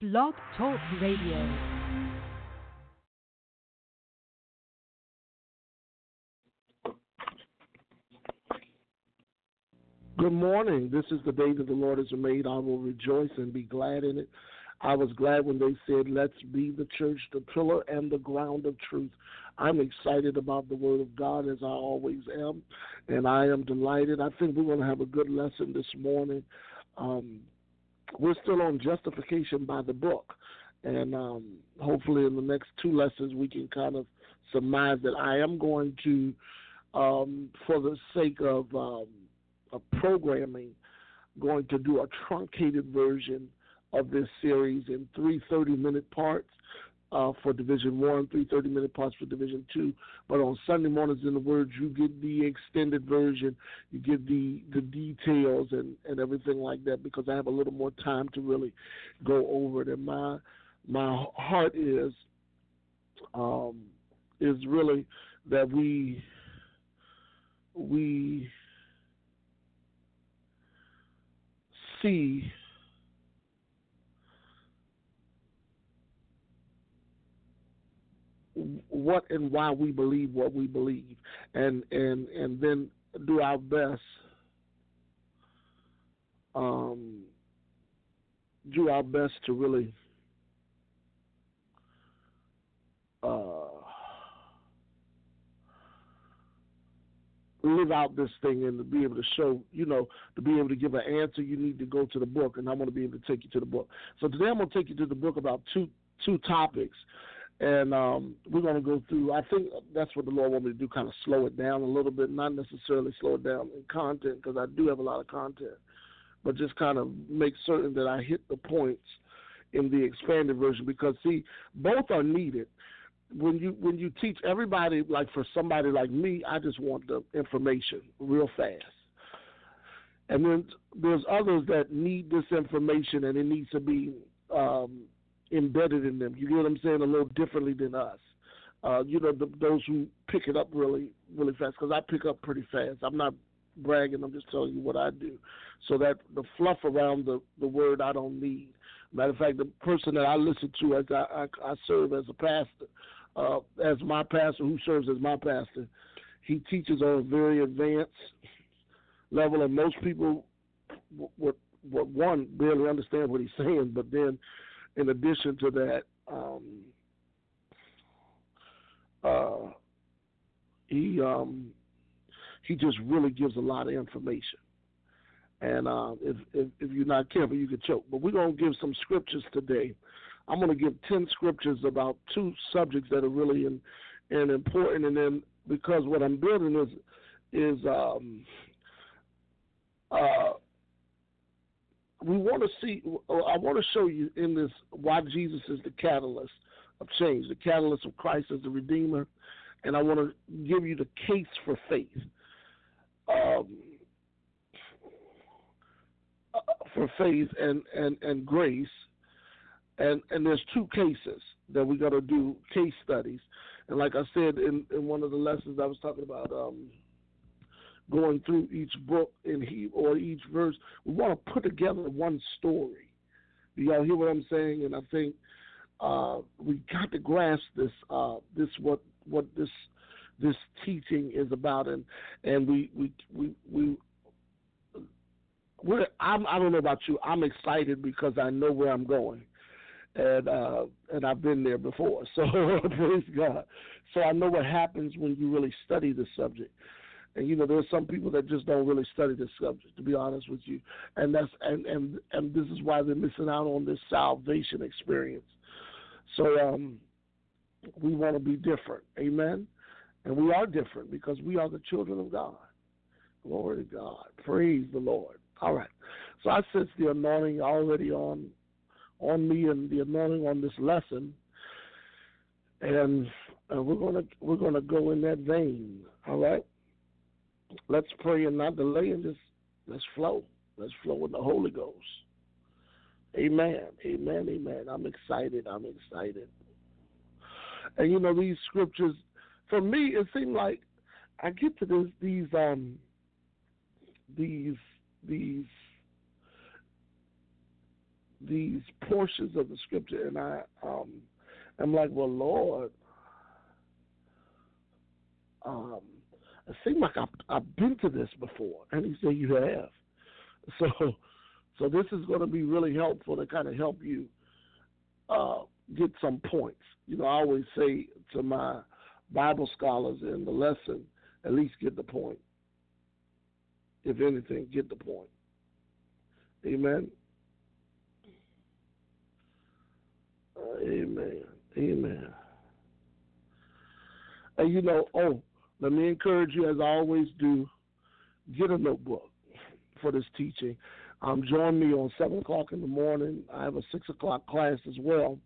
Blog Talk Radio. Good morning. This is the day that the Lord has made. I will rejoice and be glad in it. I was glad when they said, Let's be the church, the pillar and the ground of truth. I'm excited about the Word of God as I always am, and I am delighted. I think we're going to have a good lesson this morning. Um, we're still on justification by the book, and um, hopefully in the next two lessons we can kind of surmise that I am going to, um, for the sake of, um, of programming, going to do a truncated version of this series in three 30 minute parts uh, for Division One, three 30 minute parts for Division Two. But on Sunday mornings in the Word, you get the extended version, you get the the details and and everything like that because I have a little more time to really go over it. And my my heart is um, is really that we we see what and why we believe what we believe, and and and then do our best. Um, do our best to really uh, live out this thing and to be able to show, you know, to be able to give an answer, you need to go to the book, and I'm going to be able to take you to the book. So today I'm going to take you to the book about two two topics and um, we're going to go through. I think that's what the Lord wants me to do, kind of slow it down a little bit, not necessarily slow it down in content because I do have a lot of content, but just kind of make certain that I hit the points in the expanded version because see, both are needed. When you when you teach everybody, like for somebody like me, I just want the information real fast. And then there's others that need this information and it needs to be um, embedded in them. You get what I'm saying? A little differently than us. Uh, you know, the, those who pick it up really, really fast. Because I pick up pretty fast. I'm not bragging. I'm just telling you what I do. So that the fluff around the the word I don't need. Matter of fact, the person that I listen to as I, I, I serve as a pastor, uh, as my pastor who serves as my pastor, he teaches on a very advanced level, and most people, what, what one barely understand what he's saying, but then in addition to that, um, uh, he um, he just really gives a lot of information. And uh, if, if, if you're not careful, you can choke. But we're gonna give some scriptures today. I'm gonna give ten scriptures about two subjects that are really in, and important. And then because what I'm building is is um, uh, we want to see. I want to show you in this why Jesus is the catalyst of change, the catalyst of Christ as the Redeemer, and I want to give you the case for faith. Um, for faith and, and, and grace, and and there's two cases that we got to do case studies, and like I said in, in one of the lessons I was talking about. Um, going through each book and he or each verse. We want to put together one story. Do y'all hear what I'm saying? And I think uh, we got to grasp this. Uh, this what what this this teaching is about, and and we we we we. We're, I'm, I don't know about you. I'm excited because I know where I'm going, and uh, and I've been there before. So praise God. So I know what happens when you really study the subject. And you know, there's some people that just don't really study this subject, to be honest with you. And that's and and and this is why they're missing out on this salvation experience. So um, we want to be different, amen. And we are different because we are the children of God. Glory to God. Praise the Lord. All right. So I sense the anointing already on on me and the anointing on this lesson. And we're gonna we're gonna go in that vein. All right let's pray and not delay and just let's flow. Let's flow in the Holy Ghost. Amen. Amen. Amen. I'm excited. I'm excited. And you know these scriptures, for me, it seemed like I get to this these um these these these portions of the scripture, and I um, I'm like, well, Lord, um, it seems like I've, I've been to this before, and He said, you have. So, so this is going to be really helpful to kind of help you uh, get some points. You know, I always say to my Bible scholars in the lesson, at least get the point. If anything, get the point. Amen. Uh, amen. Amen. And you know, oh, let me encourage you, as I always do, get a notebook for this teaching. Um, join me on seven o'clock in the morning. I have a six o'clock class as well,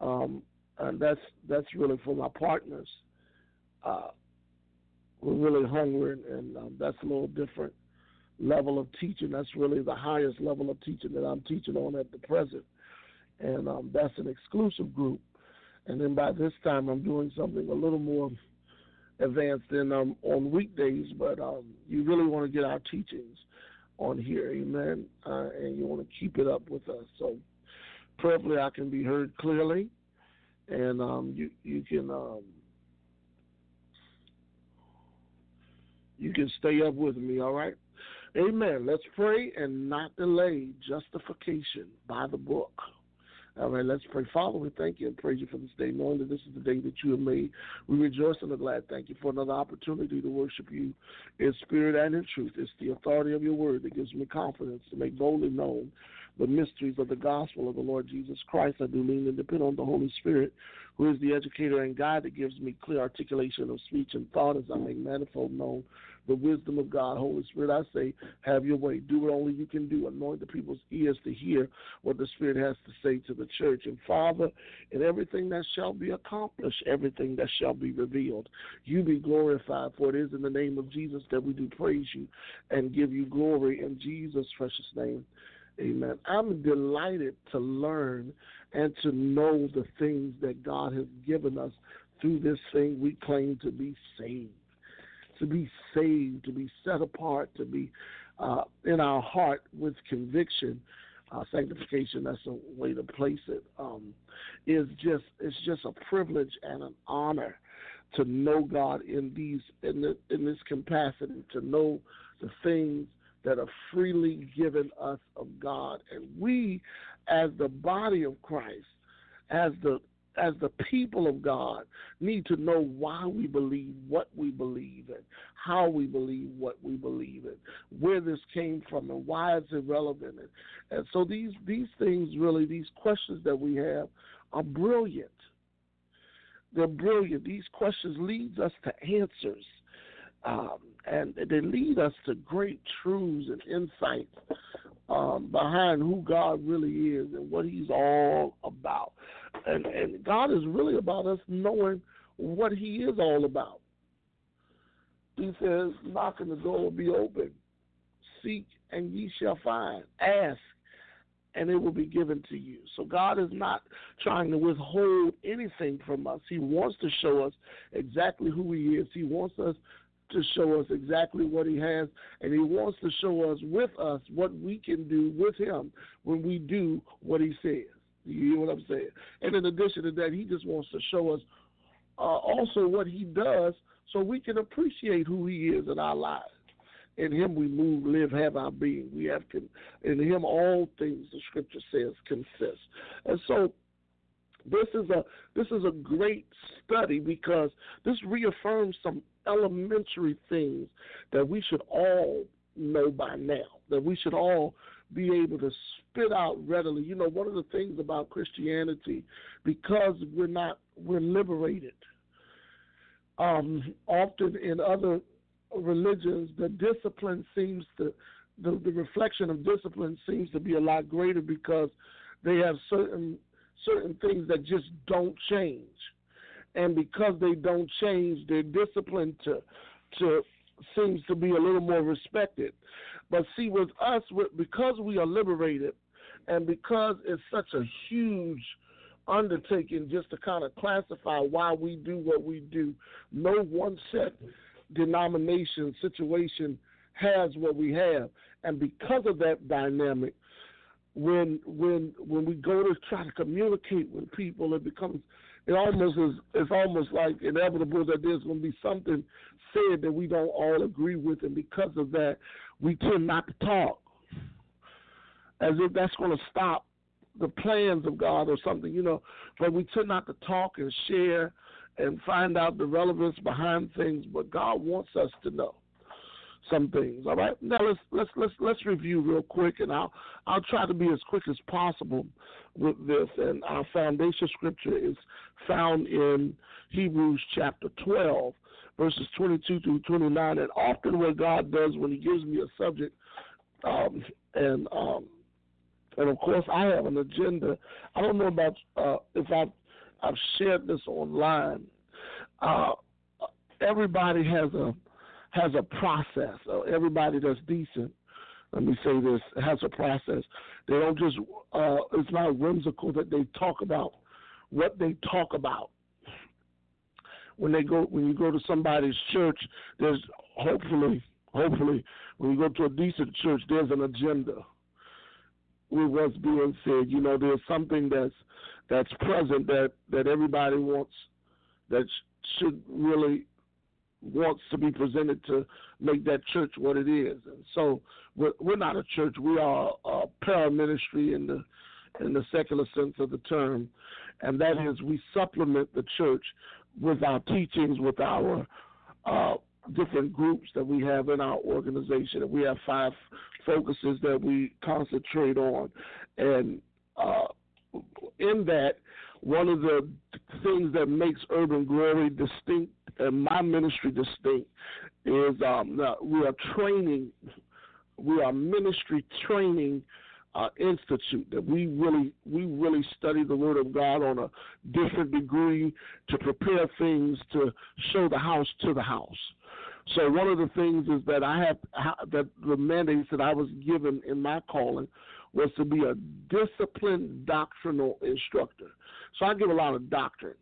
um, and that's that's really for my partners. Uh, we're really hungry, and, and um, that's a little different level of teaching. That's really the highest level of teaching that I'm teaching on at the present, and um, that's an exclusive group. And then by this time, I'm doing something a little more advanced than um, on weekdays. But um, you really want to get our teachings on here, amen. Uh, and you want to keep it up with us. So, preferably, I can be heard clearly, and um, you you can um, you can stay up with me. All right. Amen. Let's pray and not delay justification by the book. All right, let's pray. Father, we thank you and praise you for this day, knowing that this is the day that you have made. We rejoice and are glad. Thank you for another opportunity to worship you in spirit and in truth. It's the authority of your word that gives me confidence to make boldly known the mysteries of the gospel of the Lord Jesus Christ. I do lean and depend on the Holy Spirit, who is the educator and guide that gives me clear articulation of speech and thought as I make manifold known the wisdom of God. Holy Spirit, I say, have your way. Do what only you can do. Anoint the people's ears to hear what the Spirit has to say to the church. And Father, in everything that shall be accomplished, everything that shall be revealed, you be glorified. For it is in the name of Jesus that we do praise you and give you glory in Jesus' precious name. Amen. I'm delighted to learn and to know the things that God has given us through this thing we claim to be saved to be saved, to be set apart, to be uh, in our heart with conviction. Uh, sanctification, that's a way to place it. Um, is just it's just a privilege and an honor to know God in these in, the, in this capacity, to know the things that are freely given us of God, and we, as the body of Christ, as the as the people of God, need to know why we believe what we believe and how we believe what we believe and where this came from and why it's irrelevant. And, and so these these things really, these questions that we have are brilliant. They're brilliant. These questions leads us to answers. Um, and they lead us to great truths and insights um, behind who God really is and what He's all about. And, and God is really about us knowing what He is all about. He says, Knock and the door will be open. Seek and ye shall find. Ask and it will be given to you. So God is not trying to withhold anything from us. He wants to show us exactly who He is. He wants us to show us exactly what He has, and He wants to show us with us what we can do with Him when we do what He says. You hear what I'm saying? And in addition to that, He just wants to show us uh, also what He does so we can appreciate who He is in our lives. In Him we move, live, have our being. We have con- in Him all things the Scripture says consist. And so this is a this is a great study because this reaffirms some elementary things that we should all know by now, that we should all be able to spit out readily. You know, one of the things about Christianity, because we're not, we're liberated. Um, often in other religions, the discipline seems to, the, the reflection of discipline seems to be a lot greater because they have certain certain things that just don't change and because they don't change, their discipline to to seems to be a little more respected. But see, with us, because we are liberated, and because it's such a huge undertaking just to kind of classify why we do what we do, no one set denomination situation has what we have, and because of that dynamic, when when when we go to try to communicate with people, it becomes it almost is it's almost like inevitable that there's going to be something said that we don't all agree with, and because of that, we tend not to talk, as if that's going to stop the plans of God or something, you know. But we tend not to talk and share and find out the relevance behind things. But God wants us to know some things. All right. Now let's let's let's let's review real quick, and I'll I'll try to be as quick as possible with this. And our foundation scripture is found in Hebrews chapter twelve, verses twenty-two through twenty-nine. And often, what God does when He gives me a subject, um, and um, and of course, I have an agenda. I don't know about uh, if I've I've shared this online. Uh, everybody has a has a process. Uh, everybody that's decent, let me say this, has a process. They don't just, uh, it's not whimsical that they talk about what they talk about. When they go, when you go to somebody's church, there's hopefully, hopefully, when you go to a decent church, there's an agenda with what's being said. You know, there's something that's that's present that that everybody wants that should really wants to be presented to make that church what it is. And so we're, we're not a church. We are a paraministry in the in the secular sense of the term, and that is we supplement the church with our teachings, with our uh, different groups that we have in our organization. And we have five focuses that we concentrate on, and uh, in that, one of the things that makes Urban Glory distinct and my ministry distinct is um, we are training, we are ministry training uh, institute that we really we really study the Word of God on a different degree to prepare things to show the house to the house. So one of the things is that I have that the mandates that I was given in my calling was to be a disciplined doctrinal instructor. So I give a lot of doctrine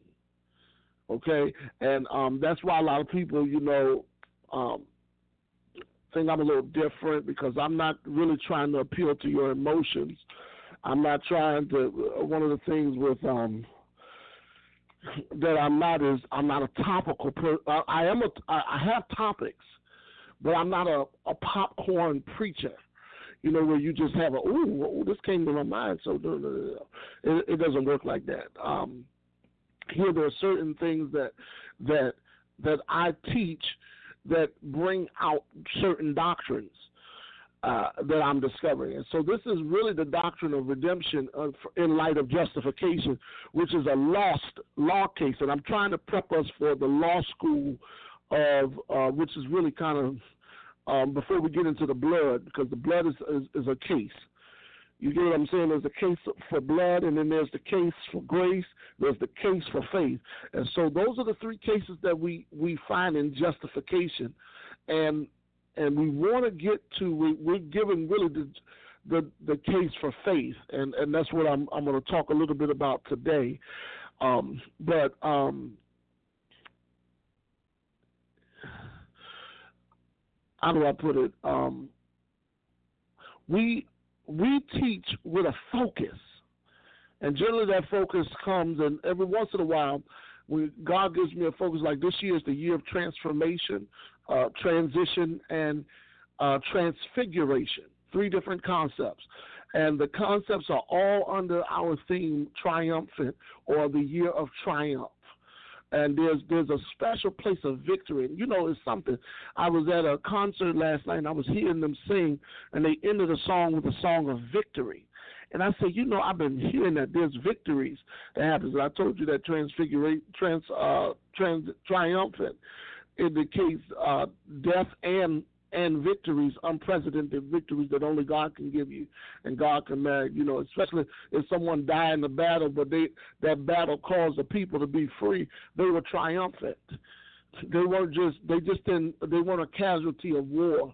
okay? And um, that's why a lot of people, you know, um, think I'm a little different because I'm not really trying to appeal to your emotions. I'm not trying to. Uh, one of the things with um, that I'm not is I'm not a topical. Per, uh, I am a. I have topics, but I'm not a, a popcorn preacher. You know where you just have a ooh, this came to my mind, so it, it doesn't work like that. Um, here there are certain things that that that I teach that bring out certain doctrines uh, that I'm discovering. And so this is really the doctrine of redemption uh, in light of justification, which is a lost law case. And I'm trying to prep us for the law school of, uh, which is really kind of um, before we get into the blood, because the blood is, is, is a case. You get what I'm saying? There's the case for blood, and then there's the case for grace. There's the case for faith, and so those are the three cases that we we find in justification, and and we want to get to. We, we're given really the the the case for faith, and and that's what I'm I'm going to talk a little bit about today. Um, but um, how do I put it? Um, we we teach with a focus. And generally that focus comes, and every once in a while, when God gives me a focus like this year is the year of transformation, uh, transition, and uh, transfiguration. Three different concepts. And the concepts are all under our theme, triumphant, or the year of triumph and there's there's a special place of victory. And you know, it's something. I was at a concert last night, and I was hearing them sing, and they ended the song with a song of victory. And I said, you know, I've been hearing that there's victories that happens. And I told you that transfigurate, trans, uh, trans, triumphant indicates uh, death and and victories, unprecedented victories that only God can give you, and God can marry. You know, especially if someone died in the battle, but they that battle caused the people to be free. They were triumphant. They weren't just they just didn't they weren't a casualty of war,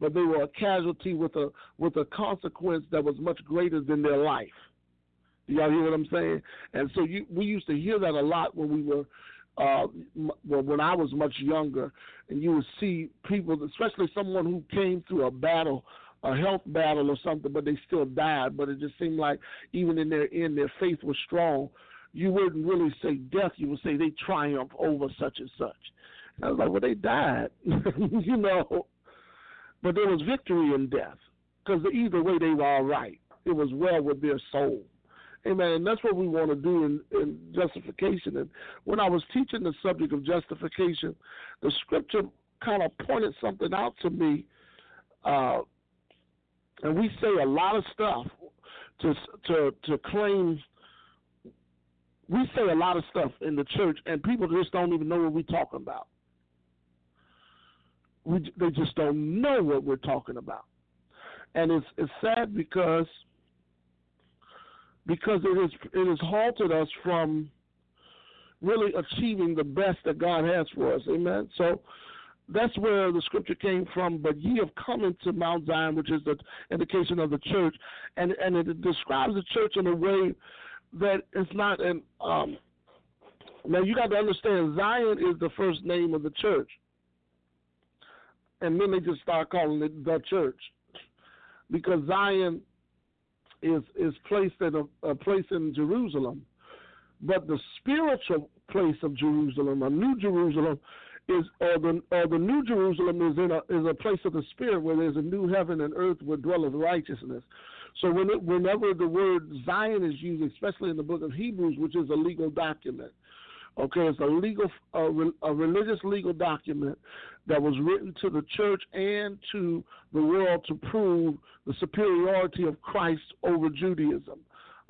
but they were a casualty with a with a consequence that was much greater than their life. Y'all hear what I'm saying? And so you, we used to hear that a lot when we were uh, when I was much younger, and you would see people, especially someone who came through a battle a health battle or something, but they still died. But it just seemed like even in their end, their faith was strong. You wouldn't really say death; you would say they triumphed over such and such. And I was like, well, they died, you know. But there was victory in death because either way they were all right. It was well with their soul. Amen. And that's what we want to do in, in justification. And when I was teaching the subject of justification, the scripture kind of pointed something out to me. Uh, and we say a lot of stuff to to to claim. We say a lot of stuff in the church, and people just don't even know what we're talking about. We, they just don't know what we're talking about, and it's it's sad because because it has it has halted us from really achieving the best that God has for us. Amen. So that's where the scripture came from. But ye have come into Mount Zion, which is the indication of the church, and and it describes the church in a way that it's not an. Um, now you got to understand, Zion is the first name of the church, and then they just start calling it the church because Zion is is placed in a, a place in Jerusalem, but the spiritual place of Jerusalem, a New Jerusalem, is or the or the New Jerusalem is in a is a place of the spirit where there's a new heaven and earth where dwelleth righteousness. So when it, whenever the word Zion is used, especially in the book of Hebrews, which is a legal document, okay, it's a legal a, a religious legal document that was written to the church and to the world to prove the superiority of Christ over Judaism.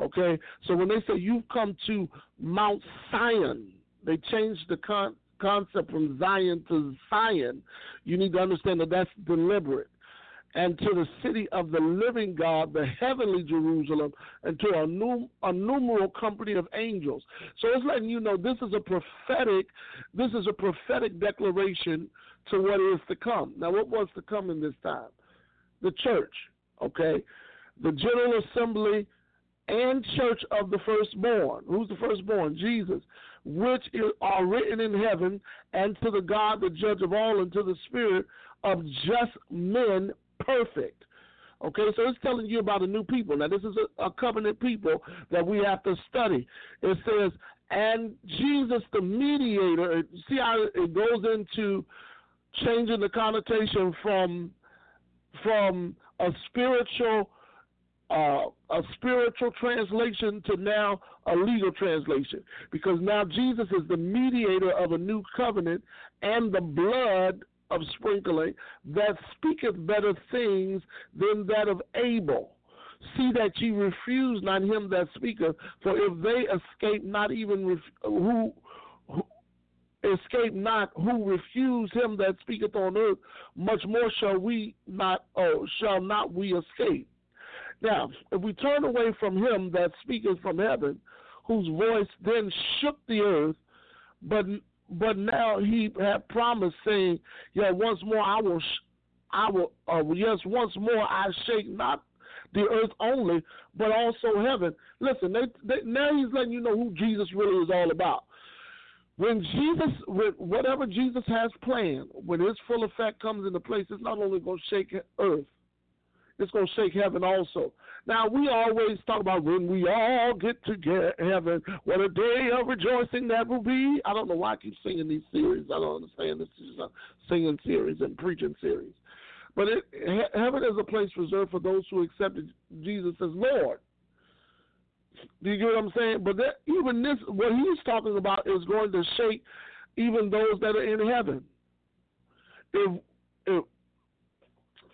Okay, so when they say you've come to Mount Zion, they changed the con- concept from Zion to Zion. You need to understand that that's deliberate. And to the city of the living God, the heavenly Jerusalem, and to a, num- a numeral company of angels. So it's letting you know this is a prophetic, this is a prophetic declaration to what is to come. Now, what was to come in this time? The church, okay? The General Assembly and Church of the Firstborn. Who's the firstborn? Jesus. Which are written in heaven, and to the God, the judge of all, and to the Spirit of just men perfect. Okay, so it's telling you about a new people. Now, this is a, a covenant people that we have to study. It says, and Jesus, the mediator, see how it goes into changing the connotation from from a spiritual uh, a spiritual translation to now a legal translation because now Jesus is the mediator of a new covenant and the blood of sprinkling that speaketh better things than that of Abel. See that ye refuse not him that speaketh, for if they escape not even ref- who escape not who refuse him that speaketh on earth, much more shall we not oh shall not we escape. Now, if we turn away from him that speaketh from heaven, whose voice then shook the earth, but but now he had promised, saying, Yeah, once more I will, I will, uh, yes, once more I shake not the earth only, but also heaven. Listen, they, they, now he's letting you know who Jesus really is all about. When Jesus, when whatever Jesus has planned, when his full effect comes into place, it's not only going to shake earth, it's going to shake heaven also. Now, we always talk about when we all get to heaven, what a day of rejoicing that will be. I don't know why I keep singing these series. I don't understand this is a singing series and preaching series. But it, heaven is a place reserved for those who accepted Jesus as Lord. Do you get what I'm saying? But that, even this, what he's talking about is going to shake even those that are in heaven. If, if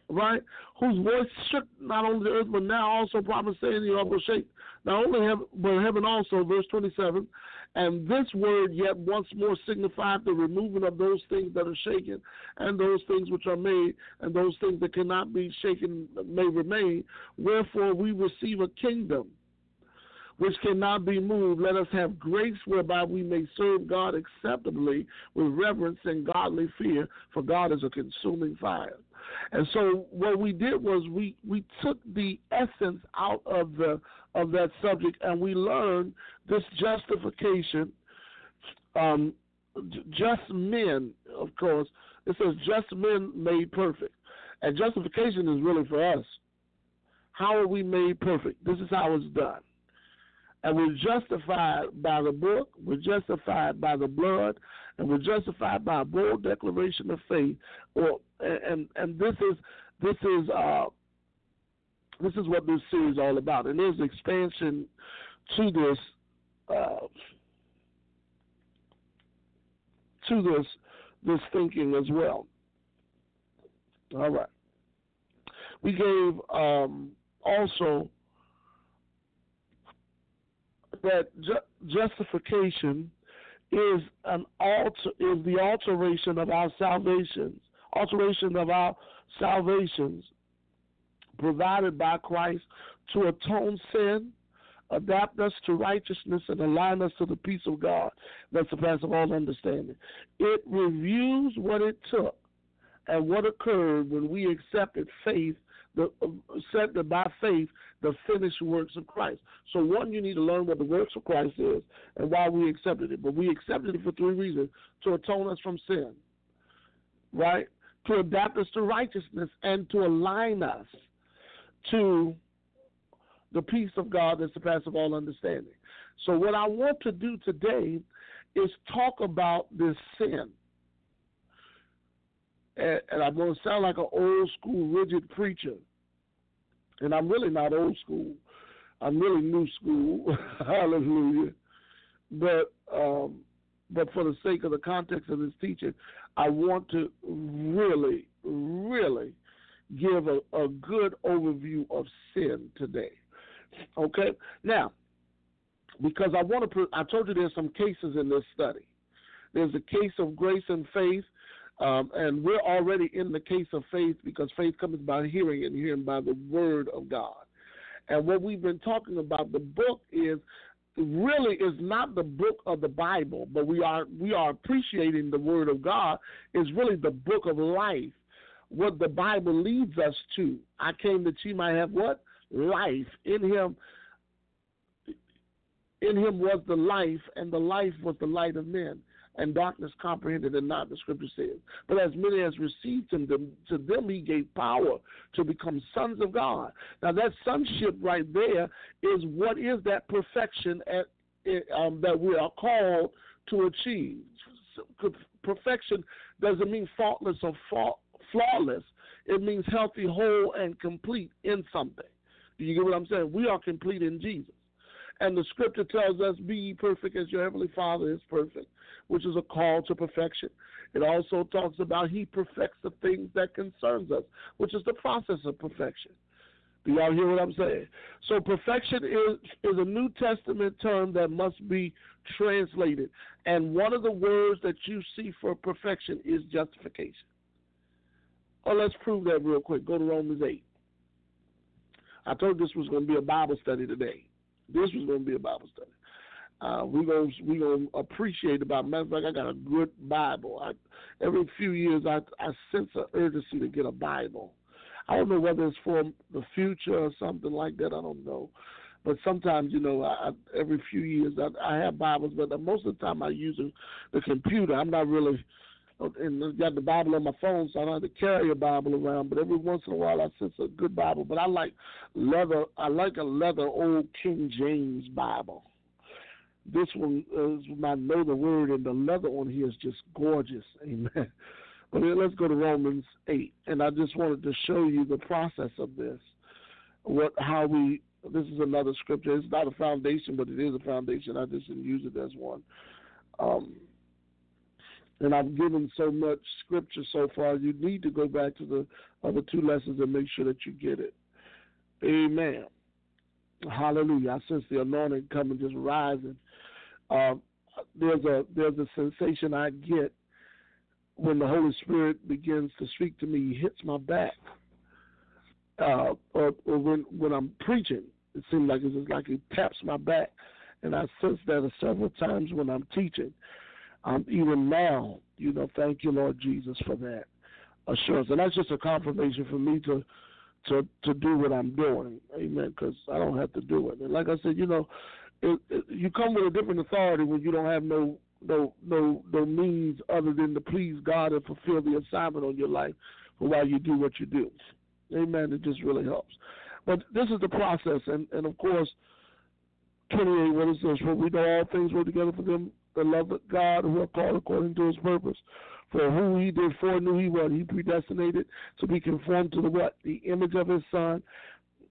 right, whose voice shook not only the earth but now also saying the earth will shake not only heaven but heaven also. Verse 27. And this word yet once more signified the removing of those things that are shaken, and those things which are made, and those things that cannot be shaken may remain. Wherefore we receive a kingdom which cannot be moved. Let us have grace whereby we may serve God acceptably with reverence and godly fear, for God is a consuming fire. And so what we did was we, we took the essence out of the of that subject and we learned this justification um, just men, of course. It says just men made perfect. And justification is really for us. How are we made perfect? This is how it's done. And we're justified by the book, we're justified by the blood, and we're justified by a bold declaration of faith. And and this is this is uh, this is what this series is all about. And there's expansion to this uh, to this this thinking as well. All right. We gave um, also that ju- justification is an alter is the alteration of our salvations, alteration of our salvations provided by Christ to atone sin, adapt us to righteousness, and align us to the peace of God that surpasses all understanding. It reviews what it took and what occurred when we accepted faith the uh, accepted by faith the finished works of Christ. So one, you need to learn what the works of Christ is and why we accepted it. But we accepted it for three reasons: to atone us from sin, right? To adapt us to righteousness and to align us to the peace of God that surpasses all understanding. So what I want to do today is talk about this sin and, and I'm going to sound like an old school rigid preacher, and I'm really not old school. I'm really new school. Hallelujah. But um, but for the sake of the context of this teaching, I want to really, really give a, a good overview of sin today. Okay. Now, because I want to, I told you there's some cases in this study. There's a case of grace and faith um, and we're already in the case of faith because faith comes by hearing and hearing by the word of God. And what we've been talking about, the book is really is not the book of the Bible, but we are we are appreciating the word of God is really the book of life. What the Bible leads us to. I came that you might have what? Life. In him in him was the life, and the life was the light of men and darkness comprehended and not, the scripture says. But as many as received him, to them he gave power to become sons of God. Now, that sonship right there is what is that perfection at, um, that we are called to achieve. Perfection doesn't mean faultless or flawless, it means healthy, whole, and complete in something. Do you get what I'm saying? We are complete in Jesus. And the scripture tells us, Be ye perfect as your heavenly Father is perfect which is a call to perfection. It also talks about he perfects the things that concerns us, which is the process of perfection. Do y'all hear what I'm saying? So perfection is is a New Testament term that must be translated. And one of the words that you see for perfection is justification. Oh, let's prove that real quick. Go to Romans 8. I told this was going to be a Bible study today. This was going to be a Bible study uh, we gonna we gonna appreciate about. Matter of fact, I got a good Bible. I, every few years, I I sense an urgency to get a Bible. I don't know whether it's for the future or something like that. I don't know, but sometimes you know, I, every few years I, I have Bibles, but most of the time I use the computer. I'm not really and I got the Bible on my phone, so I don't have to carry a Bible around. But every once in a while, I sense a good Bible. But I like leather. I like a leather old King James Bible. This one is my know the word, and the leather on here is just gorgeous. Amen. But let's go to Romans 8. And I just wanted to show you the process of this. What, how we, this is another scripture. It's not a foundation, but it is a foundation. I just didn't use it as one. Um, and I've given so much scripture so far. You need to go back to the other two lessons and make sure that you get it. Amen. Hallelujah. I sense the anointing coming, just rising uh, there's a there's a sensation I get when the Holy Spirit begins to speak to me. He hits my back, uh, or, or when when I'm preaching, it seems like it's just like he taps my back, and I sense that several times when I'm teaching. Um, even now, you know, thank you, Lord Jesus, for that assurance, and that's just a confirmation for me to to to do what I'm doing. Amen. Because I don't have to do it. And like I said, you know, it, it, you come with a different authority when you don't have no no no no means other than to please God and fulfill the assignment on your life for why you do what you do. Amen. It just really helps. But this is the process, and, and of course, 28, what it says, for we know all things work together for them that love of God who are called according to his purpose. For who he did foreknew he what? He predestinated to be conformed to the what? The image of his son.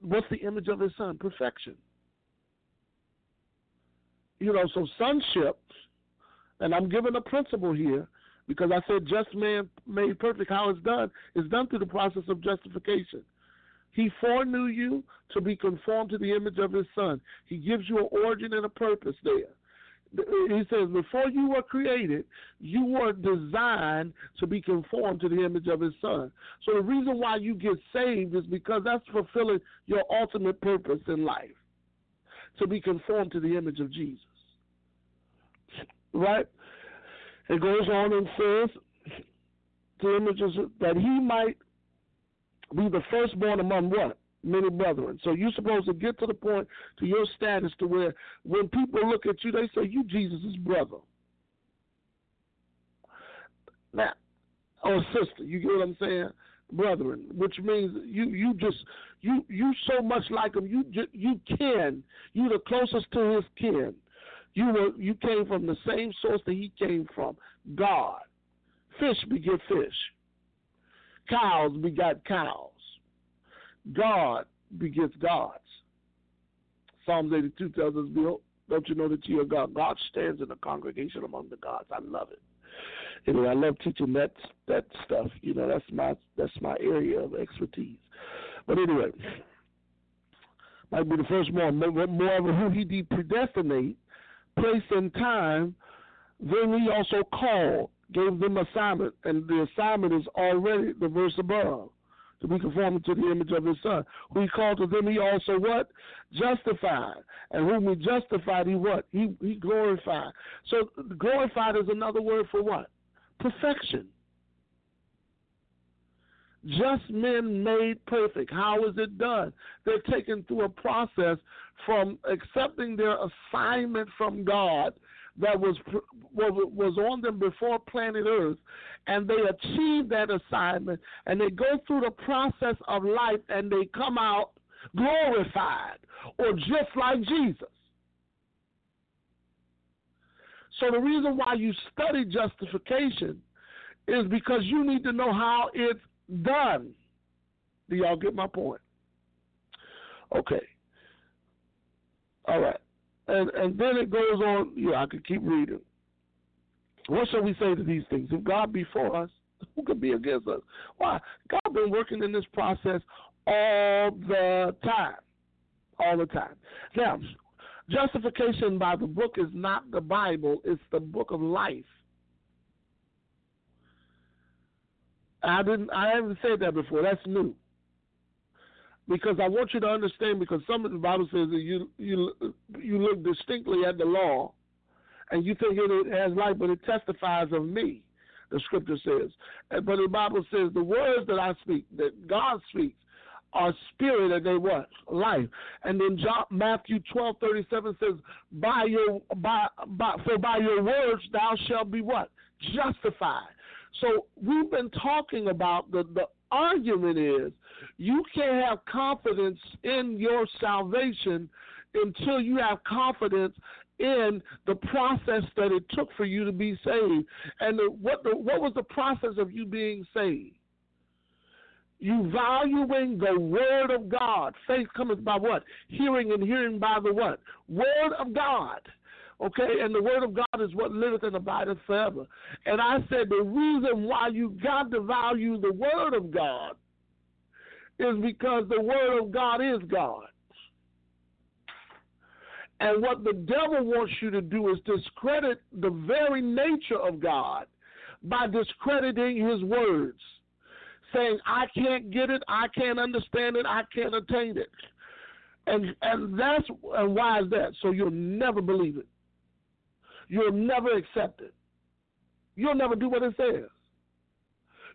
What's the image of his son? Perfection. You know, so sonship, and I'm giving a principle here because I said just man made perfect. How it's done is done through the process of justification. He foreknew you to be conformed to the image of his son. He gives you an origin and a purpose there. He says, before you were created, you were designed to be conformed to the image of his son. So the reason why you get saved is because that's fulfilling your ultimate purpose in life to be conformed to the image of Jesus. Right? It goes on and says, the images that he might be the firstborn among what? Many brethren. So you're supposed to get to the point to your status to where when people look at you, they say, You Jesus' brother. Now, or sister, you get what I'm saying? Brethren, which means you you just you you so much like him, you you can you the closest to his kin. You were you came from the same source that he came from, God. Fish beget fish. Cows begot cows. God begets gods. Psalms 82 tells us, don't you know that you are God? God stands in the congregation among the gods. I love it. Anyway, I love teaching that that stuff. You know, that's my that's my area of expertise. But anyway, might be the first one. Moreover, who he did predestinate, place and time, then he also called gave them assignment, and the assignment is already the verse above to be conformed to the image of his son. Who he called to them, he also what? Justified. And whom he justified, he what? He he glorified. So glorified is another word for what? Perfection. Just men made perfect. How is it done? They're taken through a process from accepting their assignment from God that was was on them before planet Earth, and they achieve that assignment, and they go through the process of life, and they come out glorified or just like Jesus. So the reason why you study justification is because you need to know how it's done. Do y'all get my point? Okay. All right. And and then it goes on. Yeah, I could keep reading. What shall we say to these things? If God be for us, who could be against us? Why? God been working in this process all the time. All the time. Now, justification by the book is not the Bible, it's the book of life. I didn't I haven't said that before. That's new because I want you to understand. Because some of the Bible says that you you you look distinctly at the law, and you think it has life, but it testifies of me. The Scripture says, but the Bible says the words that I speak, that God speaks, are spirit and they what life. And then John, Matthew twelve thirty seven says, by your by by for by your words thou shalt be what justified. So we've been talking about the the argument is you can't have confidence in your salvation until you have confidence in the process that it took for you to be saved. And the, what the, what was the process of you being saved? You valuing the word of God. Faith cometh by what? Hearing and hearing by the what? Word of God. Okay, and the word of God is what liveth and abideth forever. And I said the reason why you got to value the word of God is because the Word of God is God. And what the devil wants you to do is discredit the very nature of God by discrediting his words, saying, I can't get it, I can't understand it, I can't attain it. And and that's and why is that? So you'll never believe it. You'll never accept it. You'll never do what it says.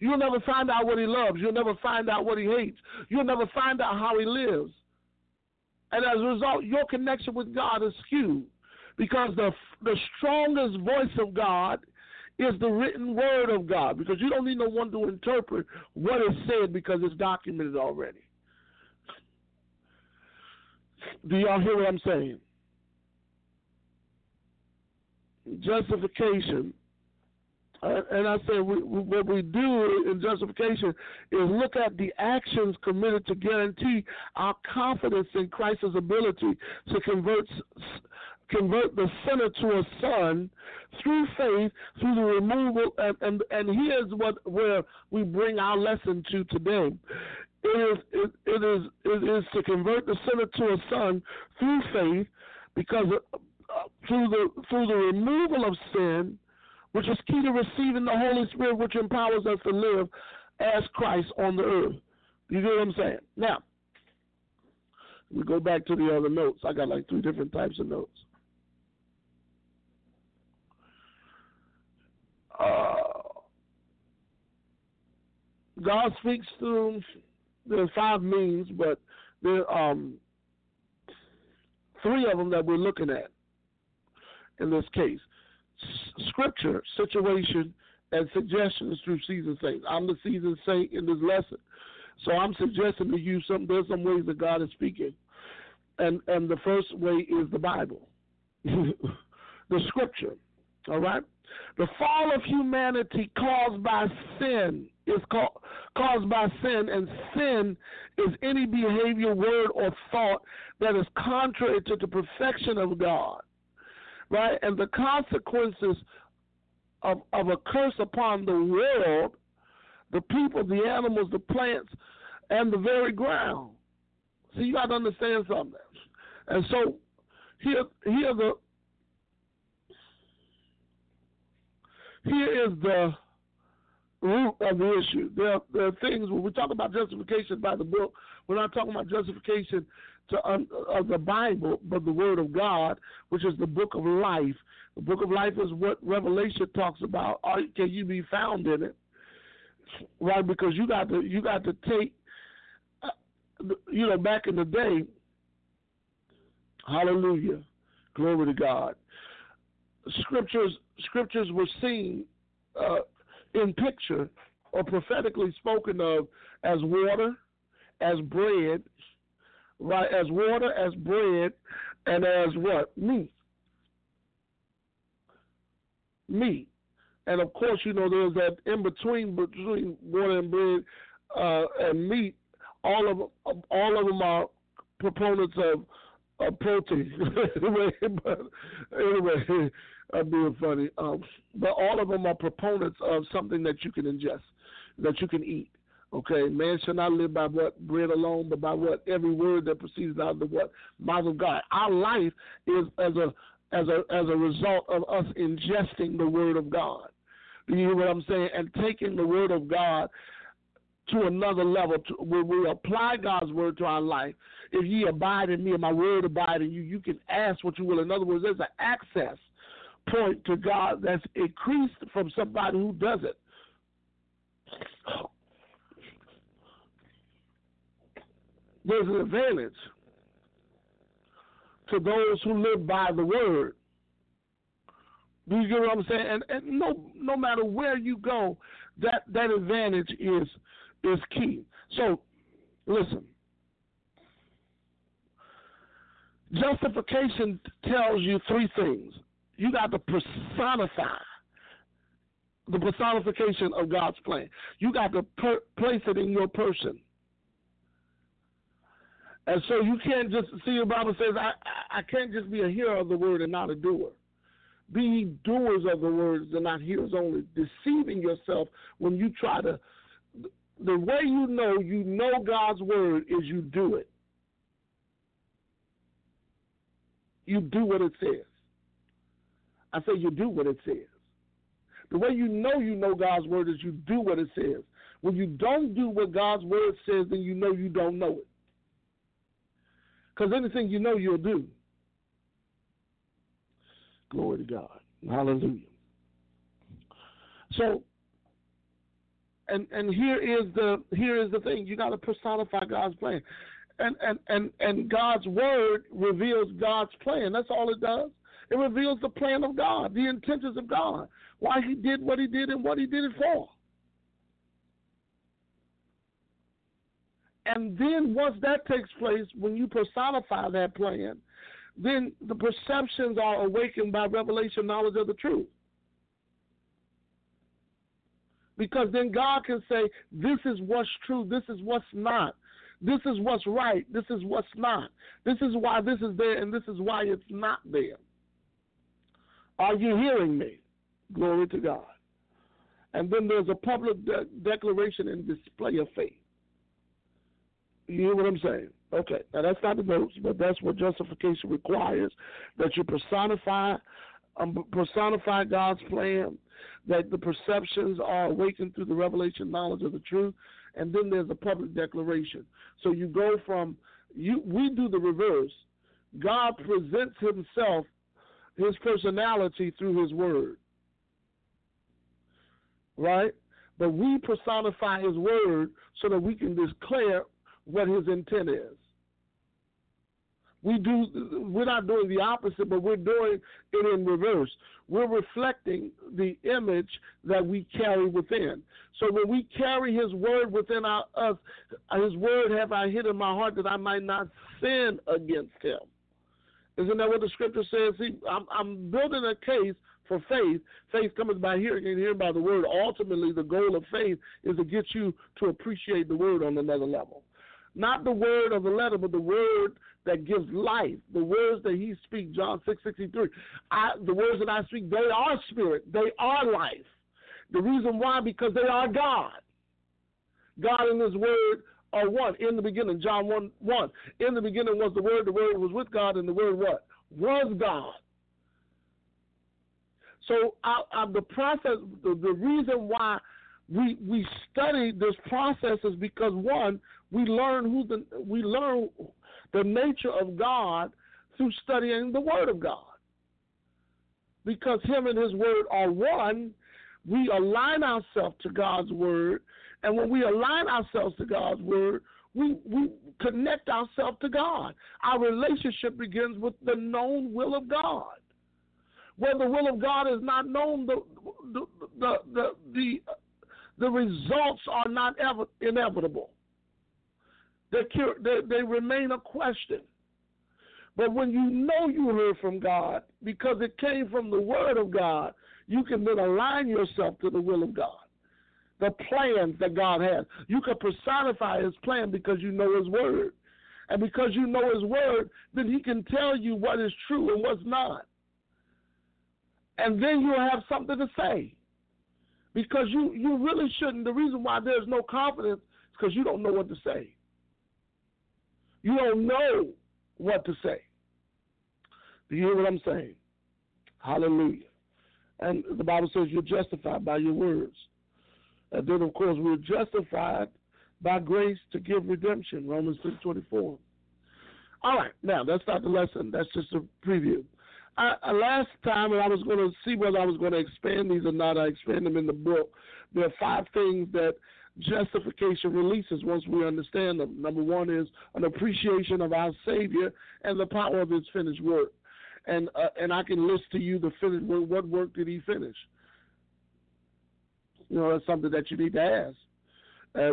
You'll never find out what he loves. You'll never find out what he hates. You'll never find out how he lives. And as a result, your connection with God is skewed because the the strongest voice of God is the written word of God because you don't need no one to interpret what is said because it's documented already. Do y'all hear what I'm saying? Justification. Uh, and I said, we, what we do in justification is look at the actions committed to guarantee our confidence in Christ's ability to convert convert the sinner to a son through faith, through the removal, and, and, and here's what where we bring our lesson to today. It is it, it is it is to convert the sinner to a son through faith, because uh, through the through the removal of sin, which is key to receiving the Holy Spirit, which empowers us to live as Christ on the earth. You get what I'm saying? Now, we go back to the other notes. I got like three different types of notes. Uh, God speaks through there are five means, but there are um, three of them that we're looking at in this case. Scripture, situation, and suggestions through seasoned saints. I'm the seasoned saint in this lesson. So I'm suggesting to you some there's some ways that God is speaking. And and the first way is the Bible. the scripture. All right? The fall of humanity caused by sin is called caused by sin, and sin is any behavior, word, or thought that is contrary to the perfection of God. Right? And the consequences of, of a curse upon the world, the people, the animals, the plants, and the very ground. See, you got to understand something. And so here, here the here is the root of the issue. There, are, there are things when we talk about justification by the book, we're not talking about justification to of the Bible, but the Word of God, which is the book of life. The book of life is what Revelation talks about. Are, can you be found in it? Right, because you got to you got to take, uh, you know, back in the day. Hallelujah, glory to God. Scriptures scriptures were seen uh, in picture or prophetically spoken of as water, as bread, right? As water, as bread, and as what? Meat. Meat. And of course, you know, there's that in between between water and bread uh, and meat. All of all of them are proponents of, of protein. anyway, but anyway, I'm being funny. Um, but all of them are proponents of something that you can ingest, that you can eat. Okay, man shall not live by what bread alone, but by what every word that proceeds out of the what mouth of God. Our life is as a as a as a result of us ingesting the word of God. Do you hear what I'm saying? And taking the word of God to another level to, where we apply God's word to our life. If ye abide in me and my word abide in you, you can ask what you will. In other words, there's an access point to God that's increased from somebody who doesn't. There's an advantage to those who live by the word. Do you get what I'm saying? And, and no, no matter where you go, that that advantage is is key. So, listen. Justification tells you three things you got to personify the personification of God's plan. You got to per- place it in your person. And so you can't just see the Bible says, I, I can't just be a hearer of the word and not a doer. Be doers of the words and not hearers only, deceiving yourself when you try to. The way you know you know God's word is you do it. You do what it says. I say you do what it says. The way you know you know God's word is you do what it says. When you don't do what God's word says, then you know you don't know it. Because anything you know, you'll do. Glory to God. Hallelujah. So, and and here is the here is the thing. You got to personify God's plan, and and and and God's word reveals God's plan. That's all it does. It reveals the plan of God, the intentions of God, why He did what He did and what He did it for. And then once that takes place, when you personify that plan, then the perceptions are awakened by revelation knowledge of the truth. Because then God can say, This is what's true, this is what's not. This is what's right, this is what's not. This is why this is there, and this is why it's not there. Are you hearing me? Glory to God. And then there's a public de- declaration and display of faith. You hear what I'm saying? Okay, now that's not the notes, but that's what justification requires that you personify, um, personify God's plan, that the perceptions are awakened through the revelation knowledge of the truth, and then there's a public declaration. So you go from you we do the reverse. God presents himself, his personality through his word. Right? But we personify his word so that we can declare what his intent is. We do we're not doing the opposite, but we're doing it in reverse. We're reflecting the image that we carry within. So when we carry his word within our, us, his word have I hid in my heart that I might not sin against him. Isn't that what the scripture says? See, I'm, I'm building a case for faith. Faith comes by hearing and hearing by the word. Ultimately, the goal of faith is to get you to appreciate the word on another level. Not the word of the letter, but the word that gives life. The words that he speaks, John six sixty three. the words that I speak, they are spirit. They are life. The reason why, because they are God. God and his word are one. In the beginning, John 1 1. In the beginning was the word, the word was with God, and the word what? Was God. So the process, the, the reason why we we study this process is because one, we learn who the we learn the nature of God through studying the Word of God. Because Him and His Word are one, we align ourselves to God's Word, and when we align ourselves to God's Word, we, we connect ourselves to God. Our relationship begins with the known will of God. Where the will of God is not known, the the the the, the, the results are not ever inevitable. They, they, remain a question. But when you know you heard from God, because it came from the Word of God, you can then align yourself to the will of God, the plans that God has. You can personify His plan because you know His Word. And because you know His Word, then He can tell you what is true and what's not. And then you'll have something to say. Because you, you really shouldn't. The reason why there's no confidence is because you don't know what to say. You don't know what to say. Do you hear what I'm saying? Hallelujah. And the Bible says you're justified by your words. And then, of course, we're justified by grace to give redemption. Romans 6.24. All right, now that's not the lesson. That's just a preview. I, uh, last time, and I was going to see whether I was going to expand these or not. I expand them in the book. There are five things that justification releases once we understand them. Number one is an appreciation of our Savior and the power of His finished work. And uh, and I can list to you the finished work. What work did He finish? You know, that's something that you need to ask.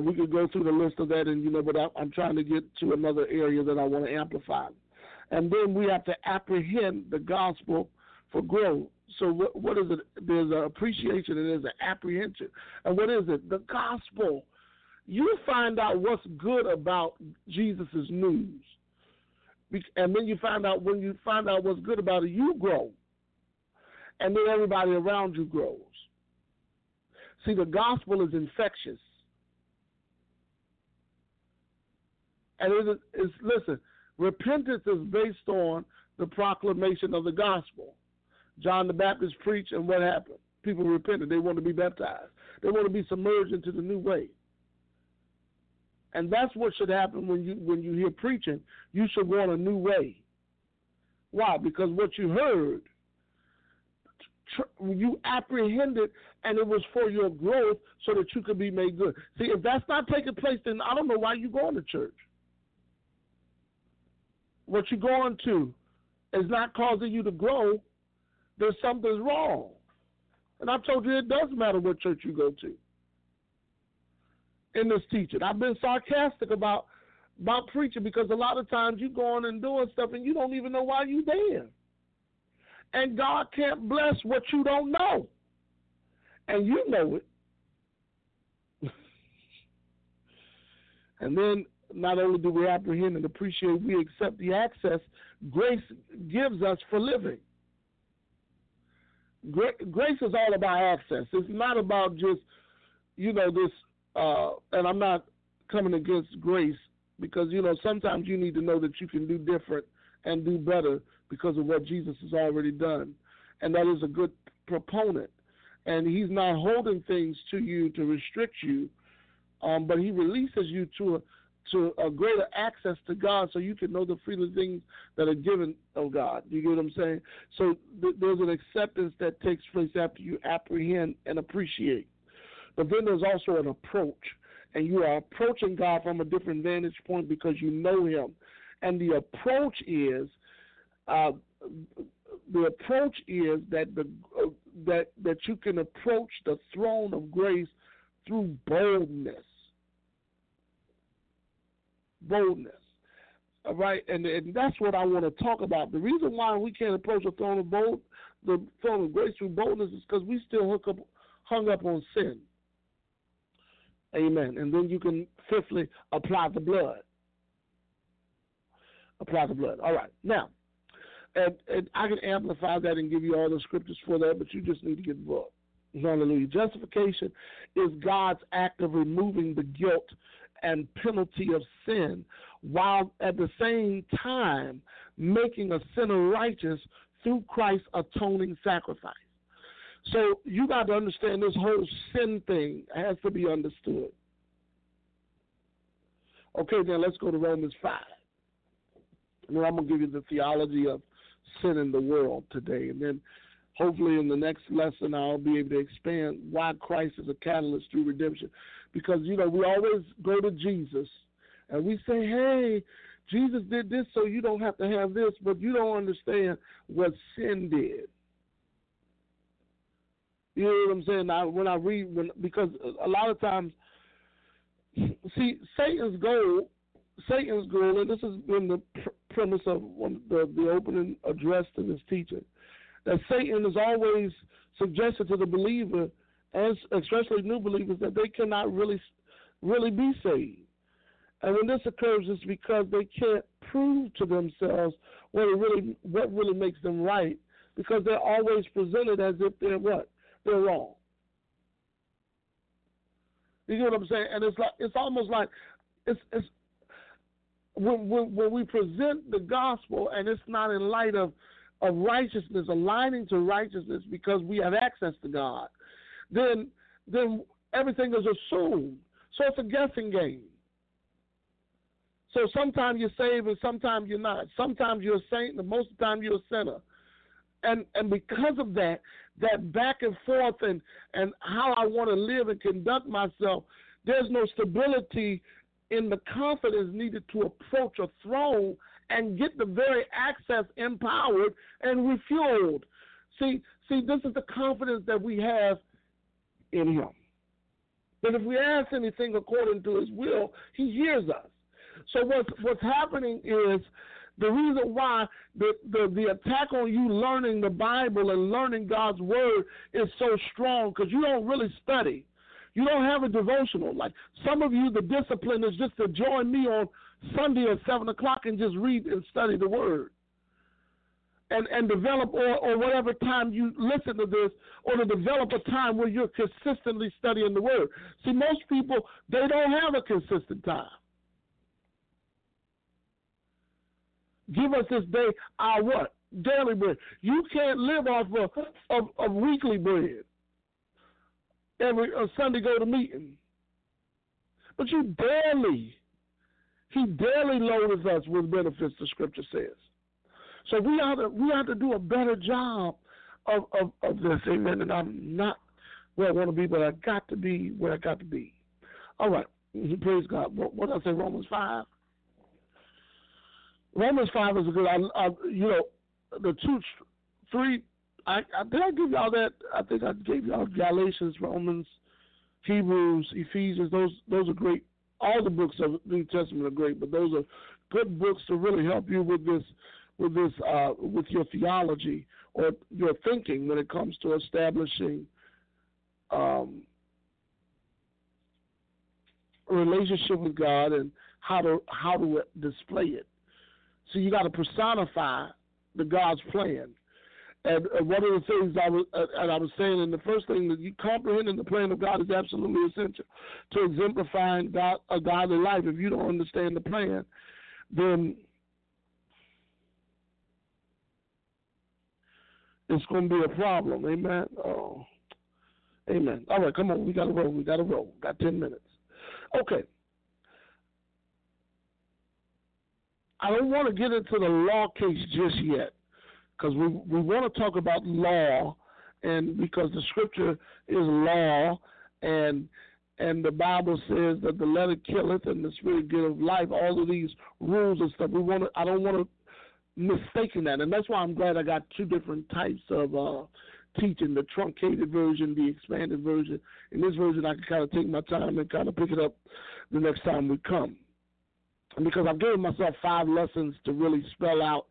We could go through the list of that, and you know, but I, I'm trying to get to another area that I want to amplify. And then we have to apprehend the gospel for growth. So what, what is it? There's an appreciation and there's an apprehension. And what is it? The gospel. You find out what's good about Jesus' news. And then you find out when you find out what's good about it, you grow. And then everybody around you grows. See, the gospel is infectious. And it is, it's, listen, repentance is based on the proclamation of the gospel. John the Baptist preached, and what happened? People repented. They want to be baptized. They want to be submerged into the new way. And that's what should happen when you when you hear preaching. You should want a new way. Why? Because what you heard, you apprehended, and it was for your growth, so that you could be made good. See, if that's not taking place, then I don't know why you're going to church. What you're going to is not causing you to grow there's something's wrong. And I've told you it doesn't matter what church you go to in this teaching. I've been sarcastic about about preaching because a lot of times you go on and doing stuff and you don't even know why you're there. And God can't bless what you don't know. And you know it. and then not only do we apprehend and appreciate, we accept the access grace gives us for living. Grace is all about access. It's not about just, you know, this, uh, and I'm not coming against grace because, you know, sometimes you need to know that you can do different and do better because of what Jesus has already done. And that is a good proponent. And he's not holding things to you to restrict you, um, but he releases you to a, to a greater access to God so you can know the freely things that are given of God. You get what I'm saying? So th- there's an acceptance that takes place after you apprehend and appreciate. But then there's also an approach, and you are approaching God from a different vantage point because you know Him. And the approach is, uh, the approach is that the uh, that that you can approach the throne of grace through boldness boldness. All right, and, and that's what I want to talk about. The reason why we can't approach the throne of bold, the throne of grace through boldness is because we still hook up, hung up on sin. Amen. And then you can fifthly apply the blood. Apply the blood. All right. Now, and, and I can amplify that and give you all the scriptures for that, but you just need to get the book. Hallelujah. Justification is God's act of removing the guilt and penalty of sin, while at the same time making a sinner righteous through Christ's atoning sacrifice. So you got to understand this whole sin thing has to be understood. Okay, then let's go to Romans 5. And then I'm going to give you the theology of sin in the world today. And then hopefully in the next lesson I'll be able to expand why Christ is a catalyst through redemption because you know we always go to Jesus and we say, "Hey, Jesus did this, so you don't have to have this," but you don't understand what sin did. You know what I'm saying? I, when I read, when because a lot of times, see, Satan's goal, Satan's goal, and this has been the pr- premise of the the opening address to this teaching, that Satan is always suggested to the believer especially new believers, that they cannot really, really be saved. And when this occurs, it's because they can't prove to themselves what really, what really makes them right, because they're always presented as if they're what? They're wrong. You get what I'm saying? And it's like it's almost like it's it's when, when, when we present the gospel and it's not in light of of righteousness, aligning to righteousness because we have access to God, then then everything is assumed. So it's a guessing game. So sometimes you're saved and sometimes you're not. Sometimes you're a saint and most of the time you're a sinner. And and because of that, that back and forth and, and how I want to live and conduct myself, there's no stability in the confidence needed to approach a throne and get the very access empowered and refueled. See, see, this is the confidence that we have in him. That if we ask anything according to his will, he hears us. So what's what's happening is the reason why the, the, the attack on you learning the Bible and learning God's word is so strong because you don't really study. You don't have a devotional. Like some of you, the discipline is just to join me on Sunday at seven o'clock and just read and study the word and, and develop or, or whatever time you listen to this or to develop a time where you're consistently studying the word. See, most people, they don't have a consistent time. Give us this day our what? Daily bread. You can't live off of, of, of weekly bread. Every Sunday go to meeting. But you daily, he daily loads us with benefits, the scripture says. So we ought to we ought to do a better job of, of, of this, amen. And I'm not where I want to be, but I got to be where I got to be. All right, praise God. What, what I say? Romans five. Romans five is good. I, I, you know, the two, three I, I did I give y'all that? I think I gave y'all Galatians, Romans, Hebrews, Ephesians. Those those are great. All the books of the New Testament are great, but those are good books to really help you with this with this uh, with your theology or your thinking when it comes to establishing um, a relationship with God and how to how to display it. So you got to personify the God's plan. And, one of the things I was and I was saying, and the first thing that you comprehending the plan of God is absolutely essential to exemplifying God, a godly life. If you don't understand the plan, then it's going to be a problem. Amen. Oh, amen. All right, come on. We got to roll. We got to roll. Got ten minutes. Okay. I don't want to get into the law case just yet because we we want to talk about law, and because the scripture is law, and and the Bible says that the letter killeth and the spirit giveth life. All of these rules and stuff. We want to. I don't want to mistaken that, and that's why I'm glad I got two different types of uh, teaching: the truncated version, the expanded version. In this version, I can kind of take my time and kind of pick it up the next time we come. Because I've given myself five lessons to really spell out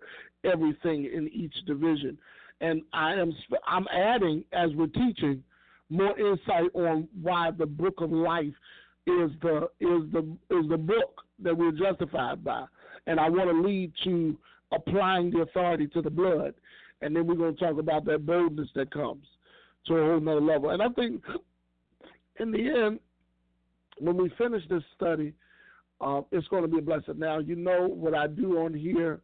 everything in each division, and I am I'm adding as we're teaching more insight on why the book of life is the is the is the book that we're justified by, and I want to lead to applying the authority to the blood. And then we're going to talk about that boldness that comes to a whole nother level. And I think in the end, when we finish this study, uh, it's going to be a blessing. Now, you know what I do on here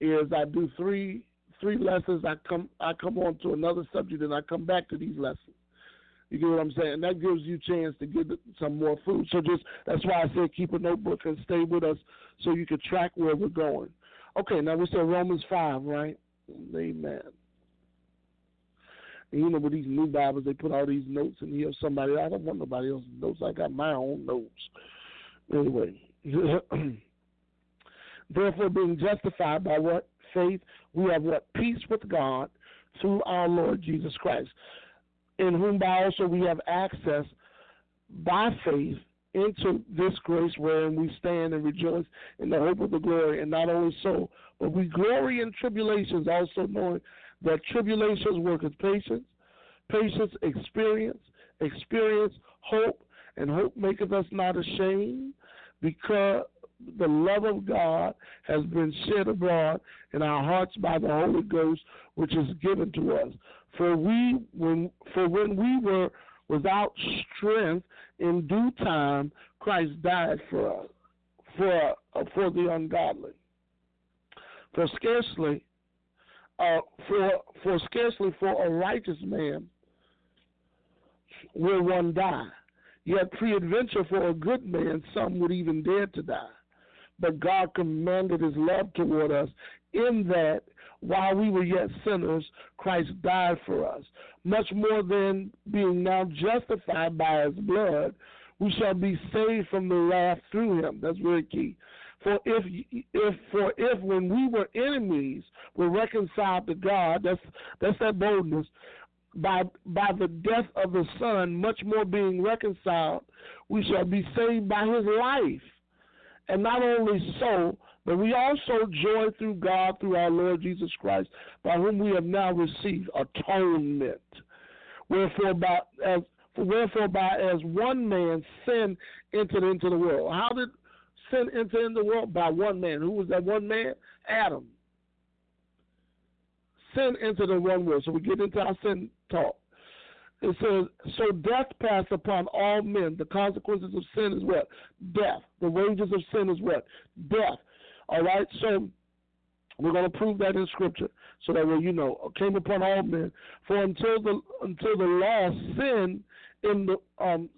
is I do three three lessons. I come I come on to another subject and I come back to these lessons. You get what I'm saying? And that gives you a chance to get some more food. So just that's why I said keep a notebook and stay with us so you can track where we're going. Okay, now we said Romans 5, right? Amen. And you know, with these new Bibles, they put all these notes in here. Somebody, I don't want nobody else's notes. I got my own notes. Anyway, therefore, being justified by what faith, we have what peace with God through our Lord Jesus Christ, in whom by also we have access by faith into this grace wherein we stand and rejoice in the hope of the glory. And not only so, but we glory in tribulations, also knowing that tribulations worketh patience, patience experience, experience hope, and hope maketh us not ashamed, because the love of God has been shed abroad in our hearts by the Holy Ghost, which is given to us. For we, when, for when we were without strength, in due time Christ died for us, for uh, for the ungodly. For scarcely, uh, for for scarcely for a righteous man will one die. Yet pre-adventure for a good man, some would even dare to die. But God commanded His love toward us in that while we were yet sinners, Christ died for us. Much more than being now justified by his blood, we shall be saved from the wrath through him. That's very key. For if if for if when we were enemies were reconciled to God, that's that's that boldness, by by the death of the Son, much more being reconciled, we shall be saved by his life. And not only so, but we also joy through God, through our Lord Jesus Christ, by whom we have now received atonement. Wherefore, by as wherefore by as one man sin entered into the world. How did sin enter into the world? By one man. Who was that one man? Adam. Sin entered the one world. So we get into our sin talk. It says, So death passed upon all men. The consequences of sin is what? Death. The wages of sin is what? Death. All right, so we're going to prove that in Scripture, so that way you know came upon all men. For until the until the law, sin in the um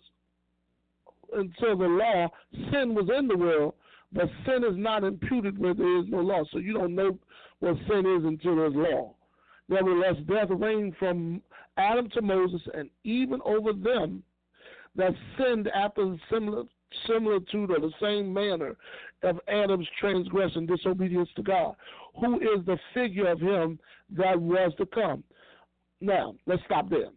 until the law, sin was in the world, but sin is not imputed where there is no law. So you don't know what sin is until there's law. Nevertheless, death reigned from Adam to Moses, and even over them that sinned after the similitude or the same manner of Adam's transgression, disobedience to God, who is the figure of him that was to come. Now, let's stop there.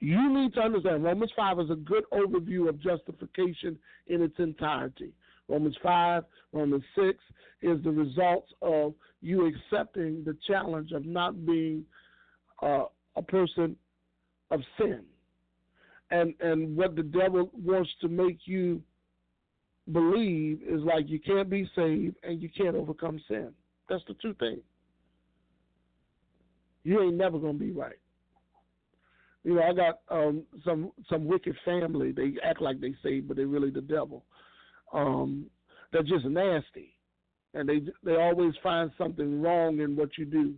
You need to understand Romans 5 is a good overview of justification in its entirety. Romans 5, Romans 6 is the results of you accepting the challenge of not being uh, a person of sin. And and what the devil wants to make you believe is like you can't be saved and you can't overcome sin. That's the two things. You ain't never gonna be right. You know, I got um, some some wicked family. They act like they saved, but they're really the devil. Um, they're just nasty, and they they always find something wrong in what you do.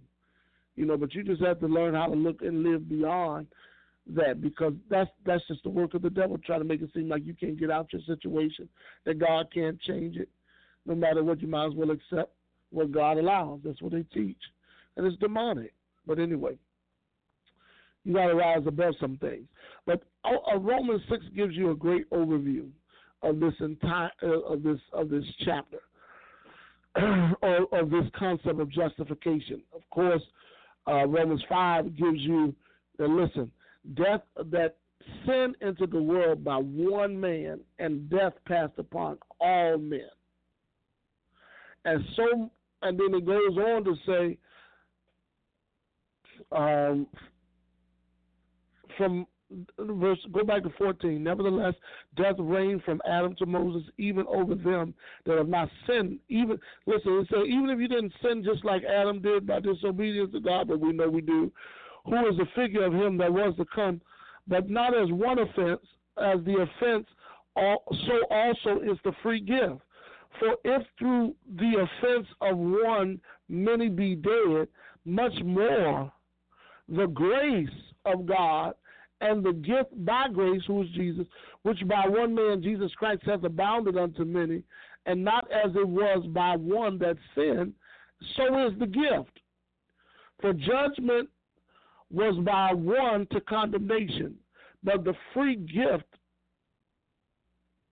You know, but you just have to learn how to look and live beyond that because that's that's just the work of the devil trying to make it seem like you can't get out your situation, that God can't change it. No matter what, you might as well accept what God allows. That's what they teach, and it's demonic. But anyway, you got to rise above some things. But uh, Romans six gives you a great overview of this entire uh, of this of this chapter or of this concept of justification. Of course, uh, Romans five gives you. Uh, listen, death that sin entered the world by one man, and death passed upon all men. And so, and then it goes on to say, um, from verse go back to 14 nevertheless death reigned from adam to moses even over them that have not sinned even listen says even if you didn't sin just like adam did by disobedience to god but we know we do who is the figure of him that was to come but not as one offense as the offense so also is the free gift for if through the offense of one many be dead much more the grace of God and the gift by grace, who is Jesus, which by one man, Jesus Christ, hath abounded unto many, and not as it was by one that sinned, so is the gift. For judgment was by one to condemnation, but the free gift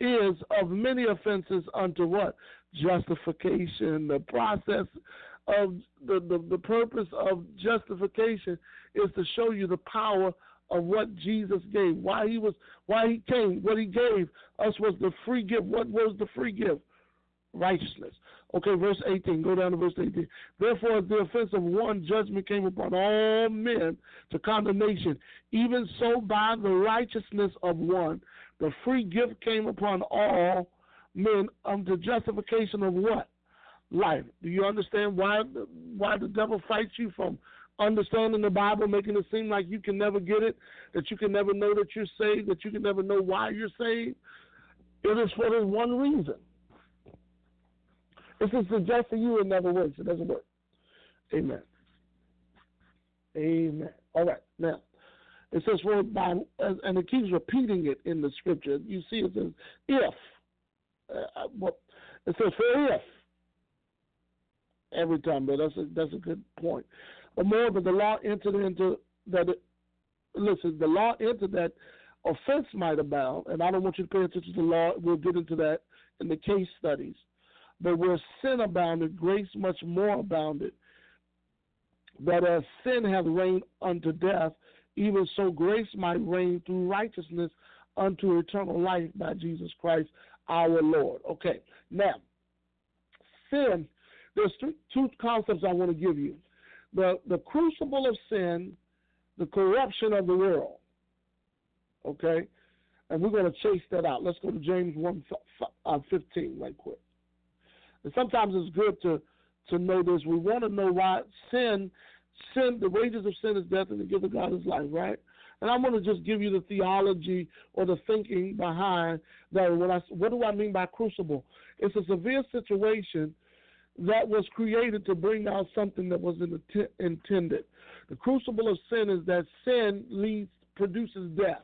is of many offenses unto what? Justification. The process of the, the, the purpose of justification is to show you the power of what Jesus gave, why he was, why he came, what he gave us was the free gift. What was the free gift? Righteousness. Okay, verse 18. Go down to verse 18. Therefore, the offense of one judgment came upon all men to condemnation. Even so, by the righteousness of one, the free gift came upon all men unto justification of what? Life. Do you understand why why the devil fights you from understanding the Bible, making it seem like you can never get it, that you can never know that you're saved, that you can never know why you're saved. It is for this one reason. If it's to suggest to you it never works. It doesn't work. Amen. Amen. All right. Now, it says for by, and it keeps repeating it in the scripture. You see, it says if. Uh, well, it says for if every time, but that's a that's a good point or more, but the law entered into that. It, listen, the law entered that offense might abound, and I don't want you to pay attention to the law. We'll get into that in the case studies. But where sin abounded, grace much more abounded. That as sin hath reigned unto death, even so grace might reign through righteousness unto eternal life by Jesus Christ our Lord. Okay, now, sin, there's two concepts I want to give you the, the crucible of sin, the corruption of the world. Okay? And we're going to chase that out. Let's go to James 1 uh, 15 right quick. And sometimes it's good to, to know this. We want to know why sin, sin, the wages of sin is death, and the gift of God is life, right? And I'm going to just give you the theology or the thinking behind that. When I, what do I mean by crucible? It's a severe situation that was created to bring out something that wasn't intended. The crucible of sin is that sin leads produces death.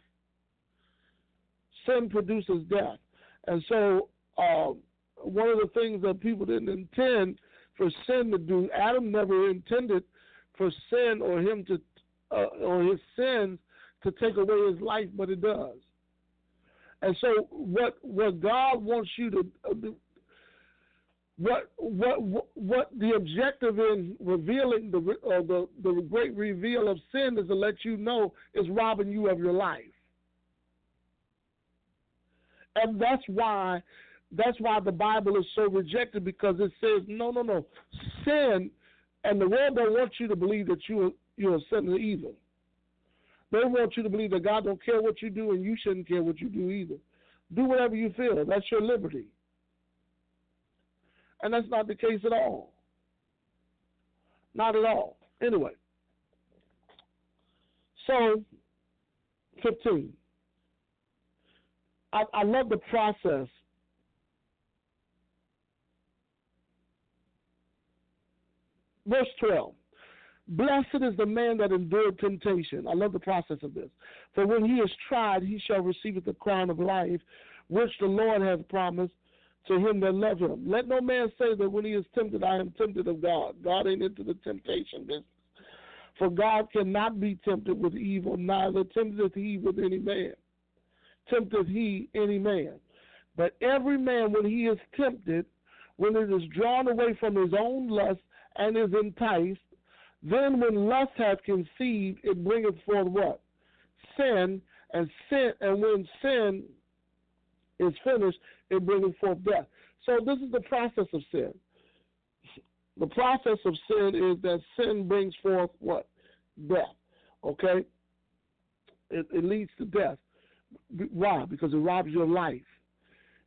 Sin produces death, and so uh, one of the things that people didn't intend for sin to do, Adam never intended for sin or him to uh, or his sins to take away his life, but it does. And so, what what God wants you to uh, what what what the objective in revealing the uh, the the great reveal of sin is to let you know is robbing you of your life, and that's why that's why the Bible is so rejected because it says no no no sin, and the world don't want you to believe that you are, you're a sinner evil. They want you to believe that God don't care what you do and you shouldn't care what you do either. Do whatever you feel. That's your liberty. And that's not the case at all. Not at all. Anyway. So, 15. I, I love the process. Verse 12. Blessed is the man that endured temptation. I love the process of this. For when he is tried, he shall receive the crown of life, which the Lord hath promised to him that love him. Let no man say that when he is tempted, I am tempted of God. God ain't into the temptation business. For God cannot be tempted with evil, neither tempteth he with any man. Tempteth he any man. But every man, when he is tempted, when it is drawn away from his own lust and is enticed, then when lust hath conceived, it bringeth forth what? Sin, and sin, and when sin is finished, it bringeth forth death. So this is the process of sin. The process of sin is that sin brings forth what? Death. Okay? It, it leads to death. Why? Because it robs your life.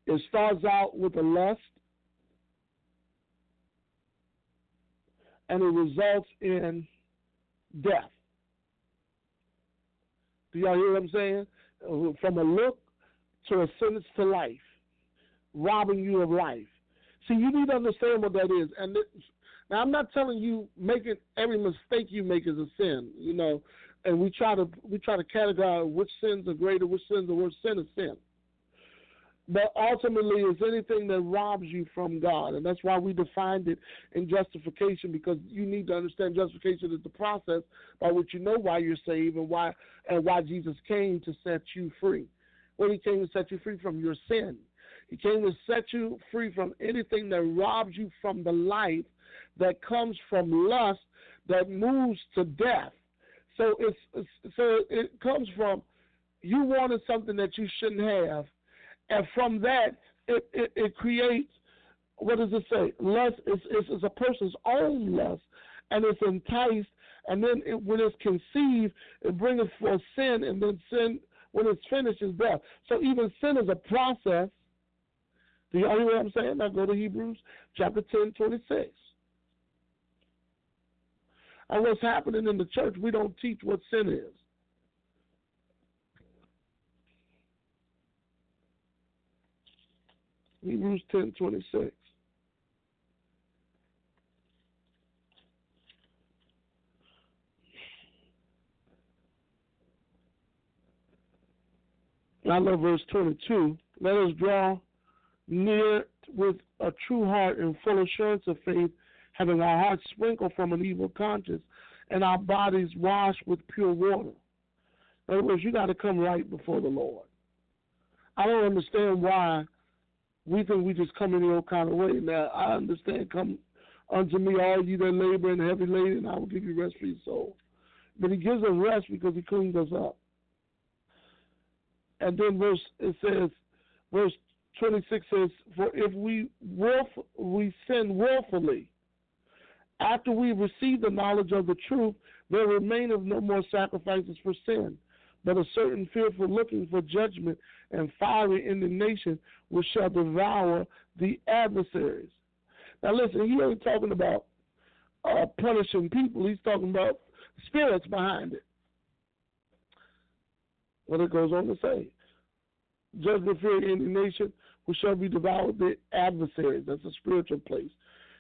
It starts out with a lust, and it results in death. Do y'all hear what I'm saying? Uh, from a look to a sentence to life robbing you of life. See, you need to understand what that is. And now, I'm not telling you making every mistake you make is a sin, you know. And we try to we try to categorize which sins are greater, which sins are worse. Sin is sin. But ultimately, it's anything that robs you from God, and that's why we defined it in justification. Because you need to understand justification is the process by which you know why you're saved and why and why Jesus came to set you free. Well, He came to set you free from your sin. He came to set you free from anything that robs you from the life that comes from lust that moves to death. So it's, so it comes from you wanted something that you shouldn't have, and from that it, it, it creates what does it say? Lust is, is, is a person's own lust, and it's enticed, and then it, when it's conceived, it brings forth sin, and then sin when it's finished is death. So even sin is a process do y'all hear what I'm saying? Now go to Hebrews chapter 10, 26. And what's happening in the church, we don't teach what sin is. Hebrews 10, 26. I love verse 22. Let us draw near with a true heart and full assurance of faith, having our hearts sprinkled from an evil conscience and our bodies washed with pure water. In other words, you got to come right before the Lord. I don't understand why we think we just come in the old kind of way. Now, I understand, come unto me, all you that labor and heavy laden, I will give you rest for your soul. But he gives us rest because he cleans us up. And then verse it says, verse 26 says, For if we, wolf, we sin willfully, after we receive the knowledge of the truth, there remaineth no more sacrifices for sin, but a certain fearful looking for judgment and fiery indignation which shall devour the adversaries. Now listen, he ain't talking about uh, punishing people. He's talking about spirits behind it. What it goes on to say. Judgment, fear, indignation which shall be devoured the adversaries. That's a spiritual place.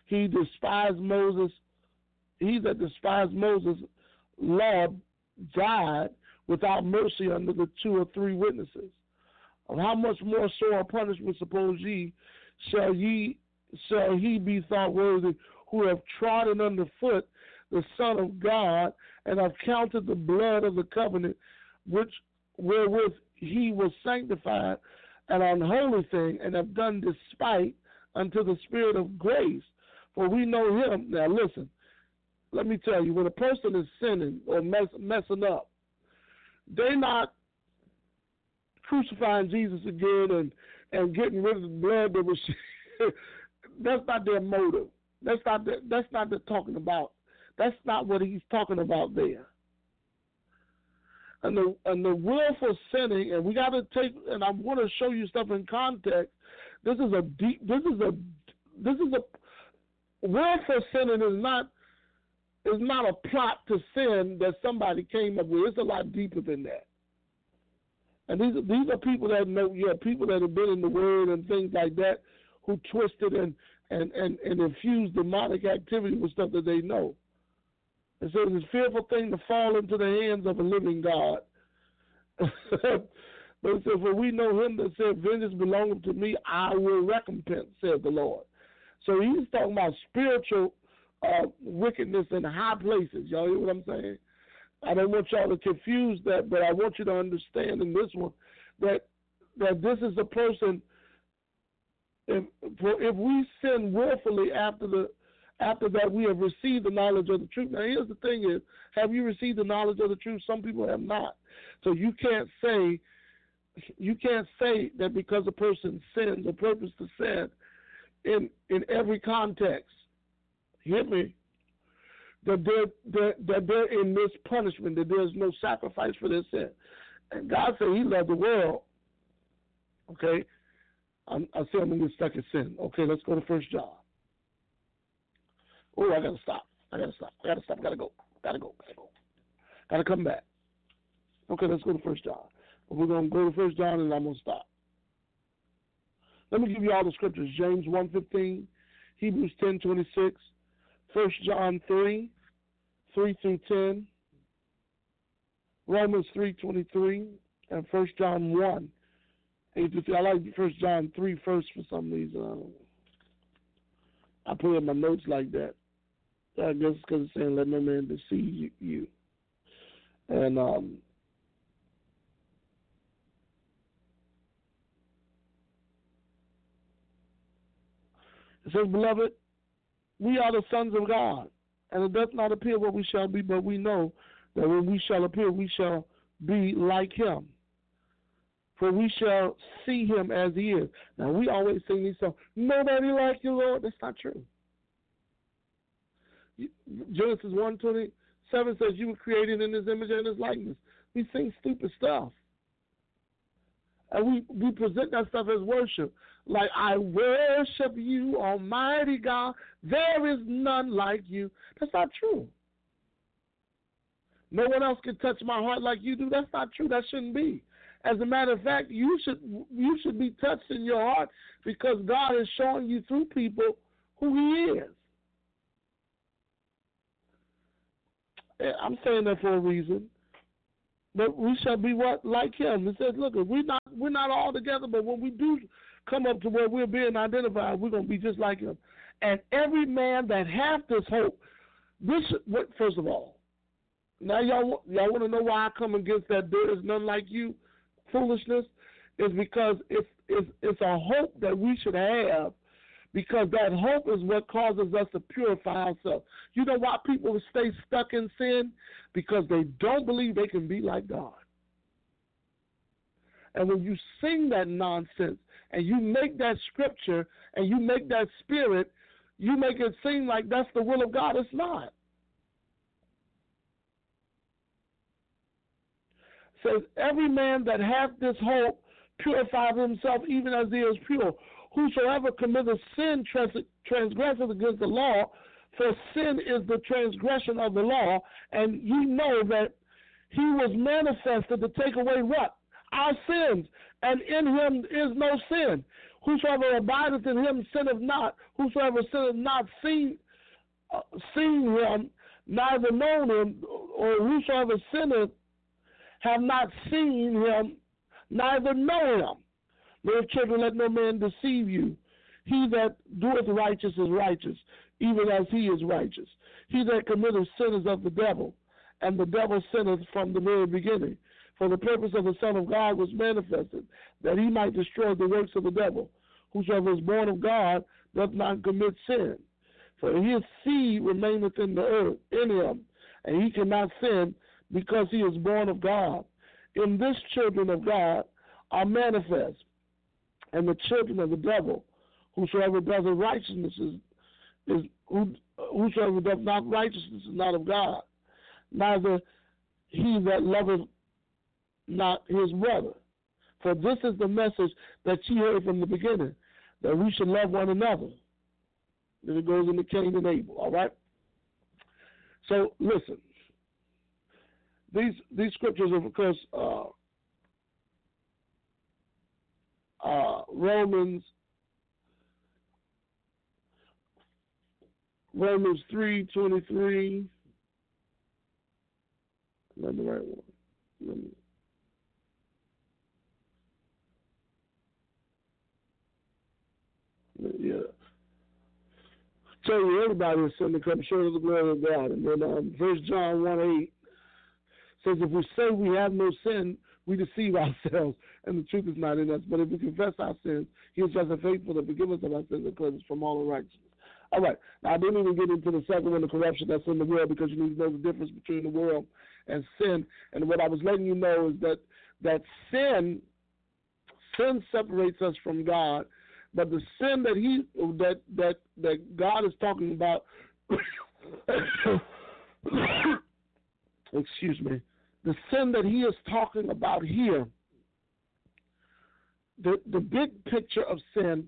He despised Moses. He that despised Moses' law died without mercy under the two or three witnesses. Of how much more sore punishment suppose ye shall ye shall he be thought worthy who have trodden under foot the Son of God and have counted the blood of the covenant which wherewith he was sanctified an unholy thing and have done despite unto the Spirit of grace. For we know him. Now, listen, let me tell you, when a person is sinning or mess, messing up, they're not crucifying Jesus again and, and getting rid of the blood that was. that's not their motive. That's not the, that's not the talking about. That's not what he's talking about there. And the and the willful sinning, and we got to take. And I want to show you stuff in context. This is a deep. This is a. This is a. Willful sinning is not is not a plot to sin that somebody came up with. It's a lot deeper than that. And these these are people that know, yeah, people that have been in the Word and things like that, who twisted and and and and infused demonic activity with stuff that they know. And so it's a fearful thing to fall into the hands of a living God. but it says, For we know him that said, Vengeance belongeth to me, I will recompense, said the Lord. So he's talking about spiritual uh, wickedness in high places. Y'all hear what I'm saying? I don't want y'all to confuse that, but I want you to understand in this one that that this is a person. If if we sin willfully after the after that we have received the knowledge of the truth. Now here's the thing: is have you received the knowledge of the truth? Some people have not. So you can't say you can't say that because a person sins, a purpose to sin, in in every context hear me, that they're, they're, that they're in this punishment, that there's no sacrifice for their sin. And God said He loved the world. Okay? I'm, I say I'm going to get stuck in sin. Okay, let's go to First John. Oh, I got to stop. I got to stop. I got to stop. I got to go. Got to go. Got to go. Got to come back. Okay, let's go to First John. We're going to go to First John and I'm going to stop. Let me give you all the scriptures. James 1.15, Hebrews 10.26, First John 3, 3 through 10, Romans 3.23, and First John 1, 8 through 3. I like First John 3 first for some reason. I put in my notes like that. I guess because it's saying, let no man deceive you. And um, it says, Beloved, we are the sons of God, and it does not appear what we shall be, but we know that when we shall appear, we shall be like him. For we shall see him as he is. Now, we always sing these songs, Nobody like you, Lord. That's not true. Genesis 1 27 says, You were created in his image and his likeness. We sing stupid stuff. And we, we present that stuff as worship. Like, I worship you, Almighty God. There is none like you. That's not true. No one else can touch my heart like you do. That's not true. That shouldn't be. As a matter of fact, you should you should be touched in your heart because God is showing you through people who He is. I'm saying that for a reason. But we shall be what like Him. He says, "Look, we're not we're not all together, but when we do come up to where we're being identified, we're gonna be just like Him." And every man that hath this hope, this what first of all. Now y'all y'all want to know why I come against that there is none like you foolishness is because it's it's it's a hope that we should have because that hope is what causes us to purify ourselves. You know why people stay stuck in sin? Because they don't believe they can be like God. And when you sing that nonsense and you make that scripture and you make that spirit you make it seem like that's the will of God. It's not. It says, Every man that hath this hope purifieth himself even as he is pure. Whosoever committeth sin transgresseth against the law, for sin is the transgression of the law, and you know that he was manifested to take away what? Our sins, and in him is no sin. Whosoever abideth in him sinneth not. Whosoever sinneth not seen, uh, seen him, neither known him, or whosoever sinneth have not seen him, neither know him. Little children, let no man deceive you. He that doeth righteous is righteous, even as he is righteous. He that committeth sin is of the devil, and the devil sinneth from the very beginning. For the purpose of the Son of God was manifested, that he might destroy the works of the devil. Whosoever is born of God does not commit sin. For his seed remaineth in the earth, in him, and he cannot sin because he is born of God. In this, children of God are manifest, and the children of the devil. Whosoever does righteousness is, is who, whosoever does not righteousness is not of God, neither he that loveth not his brother. For this is the message that ye heard from the beginning, that we should love one another. Then it goes into Cain and Abel, all right? So listen. These these scriptures are of course uh, uh, Romans Romans three twenty three. Let me write one. Let me yeah. Tell you everybody is sin to come short of the glory of God. And then um, First John one eight says, if we say we have no sin, we deceive ourselves, and the truth is not in us. But if we confess our sins, He is just and faithful to forgive us of our sins and cleanse us from all unrighteousness. All right. Now I didn't even get into the second one, the corruption that's in the world, because you need to know the difference between the world and sin. And what I was letting you know is that that sin sin separates us from God but the sin that he that that that God is talking about, excuse me, the sin that he is talking about here, the the big picture of sin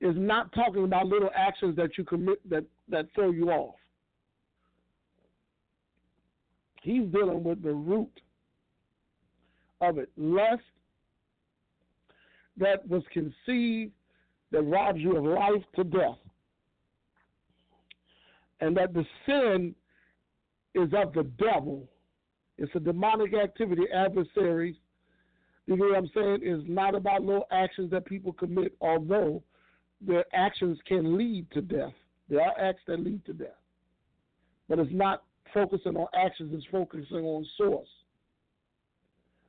is not talking about little actions that you commit that that throw you off. He's dealing with the root of it, lust that was conceived that robs you of life to death. And that the sin is of the devil. It's a demonic activity, adversaries. You know what I'm saying? Is not about little actions that people commit, although their actions can lead to death. There are acts that lead to death. But it's not focusing on actions, it's focusing on source.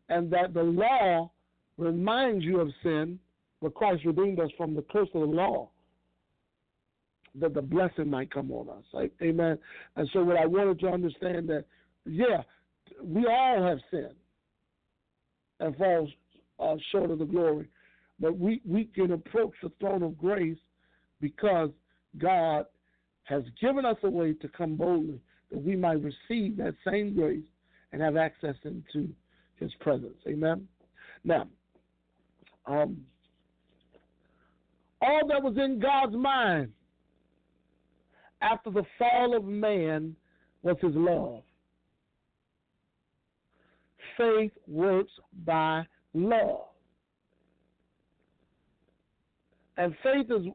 And that the law reminds you of sin, but Christ redeemed us from the curse of the law, that the blessing might come on us. Amen. And so, what I wanted to understand that, yeah, we all have sinned and fall uh, short of the glory, but we, we can approach the throne of grace because God has given us a way to come boldly that we might receive that same grace and have access into his presence. Amen. Now, um, all that was in God's mind after the fall of man was his love. Faith works by love. And faith is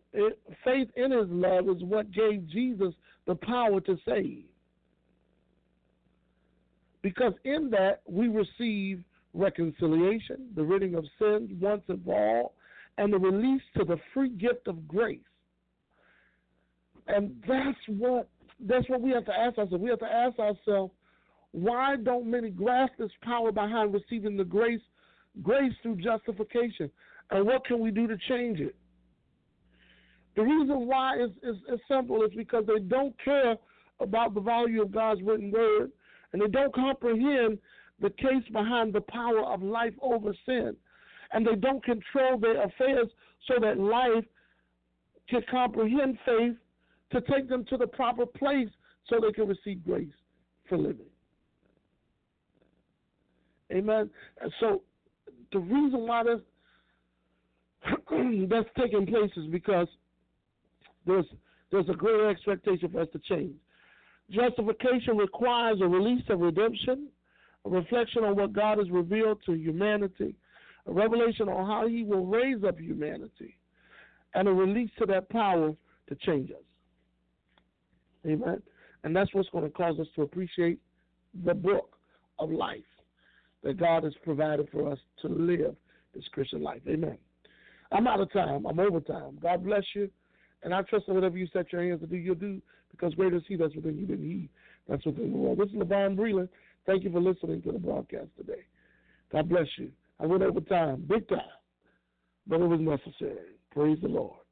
faith in his love is what gave Jesus the power to save. Because in that we receive reconciliation, the ridding of sins once and for all, and the release to the free gift of grace. And that's what that's what we have to ask ourselves. We have to ask ourselves, why don't many grasp this power behind receiving the grace grace through justification? And what can we do to change it? The reason why is, is, is simple. It's because they don't care about the value of God's written word, and they don't comprehend the case behind the power of life over sin. And they don't control their affairs so that life can comprehend faith to take them to the proper place so they can receive grace for living. Amen. So the reason why that's, that's taking place is because there's there's a greater expectation for us to change. Justification requires a release of redemption a reflection on what God has revealed to humanity, a revelation on how He will raise up humanity, and a release to that power to change us. Amen. And that's what's going to cause us to appreciate the book of life that God has provided for us to live this Christian life. Amen. I'm out of time. I'm over time. God bless you. And I trust that whatever you set your hands to do, you'll do because greater is He that's within you than He that's within the world. This is LeVon Breland. Thank you for listening to the broadcast today. God bless you. I went over time, big time, but it was necessary. Praise the Lord.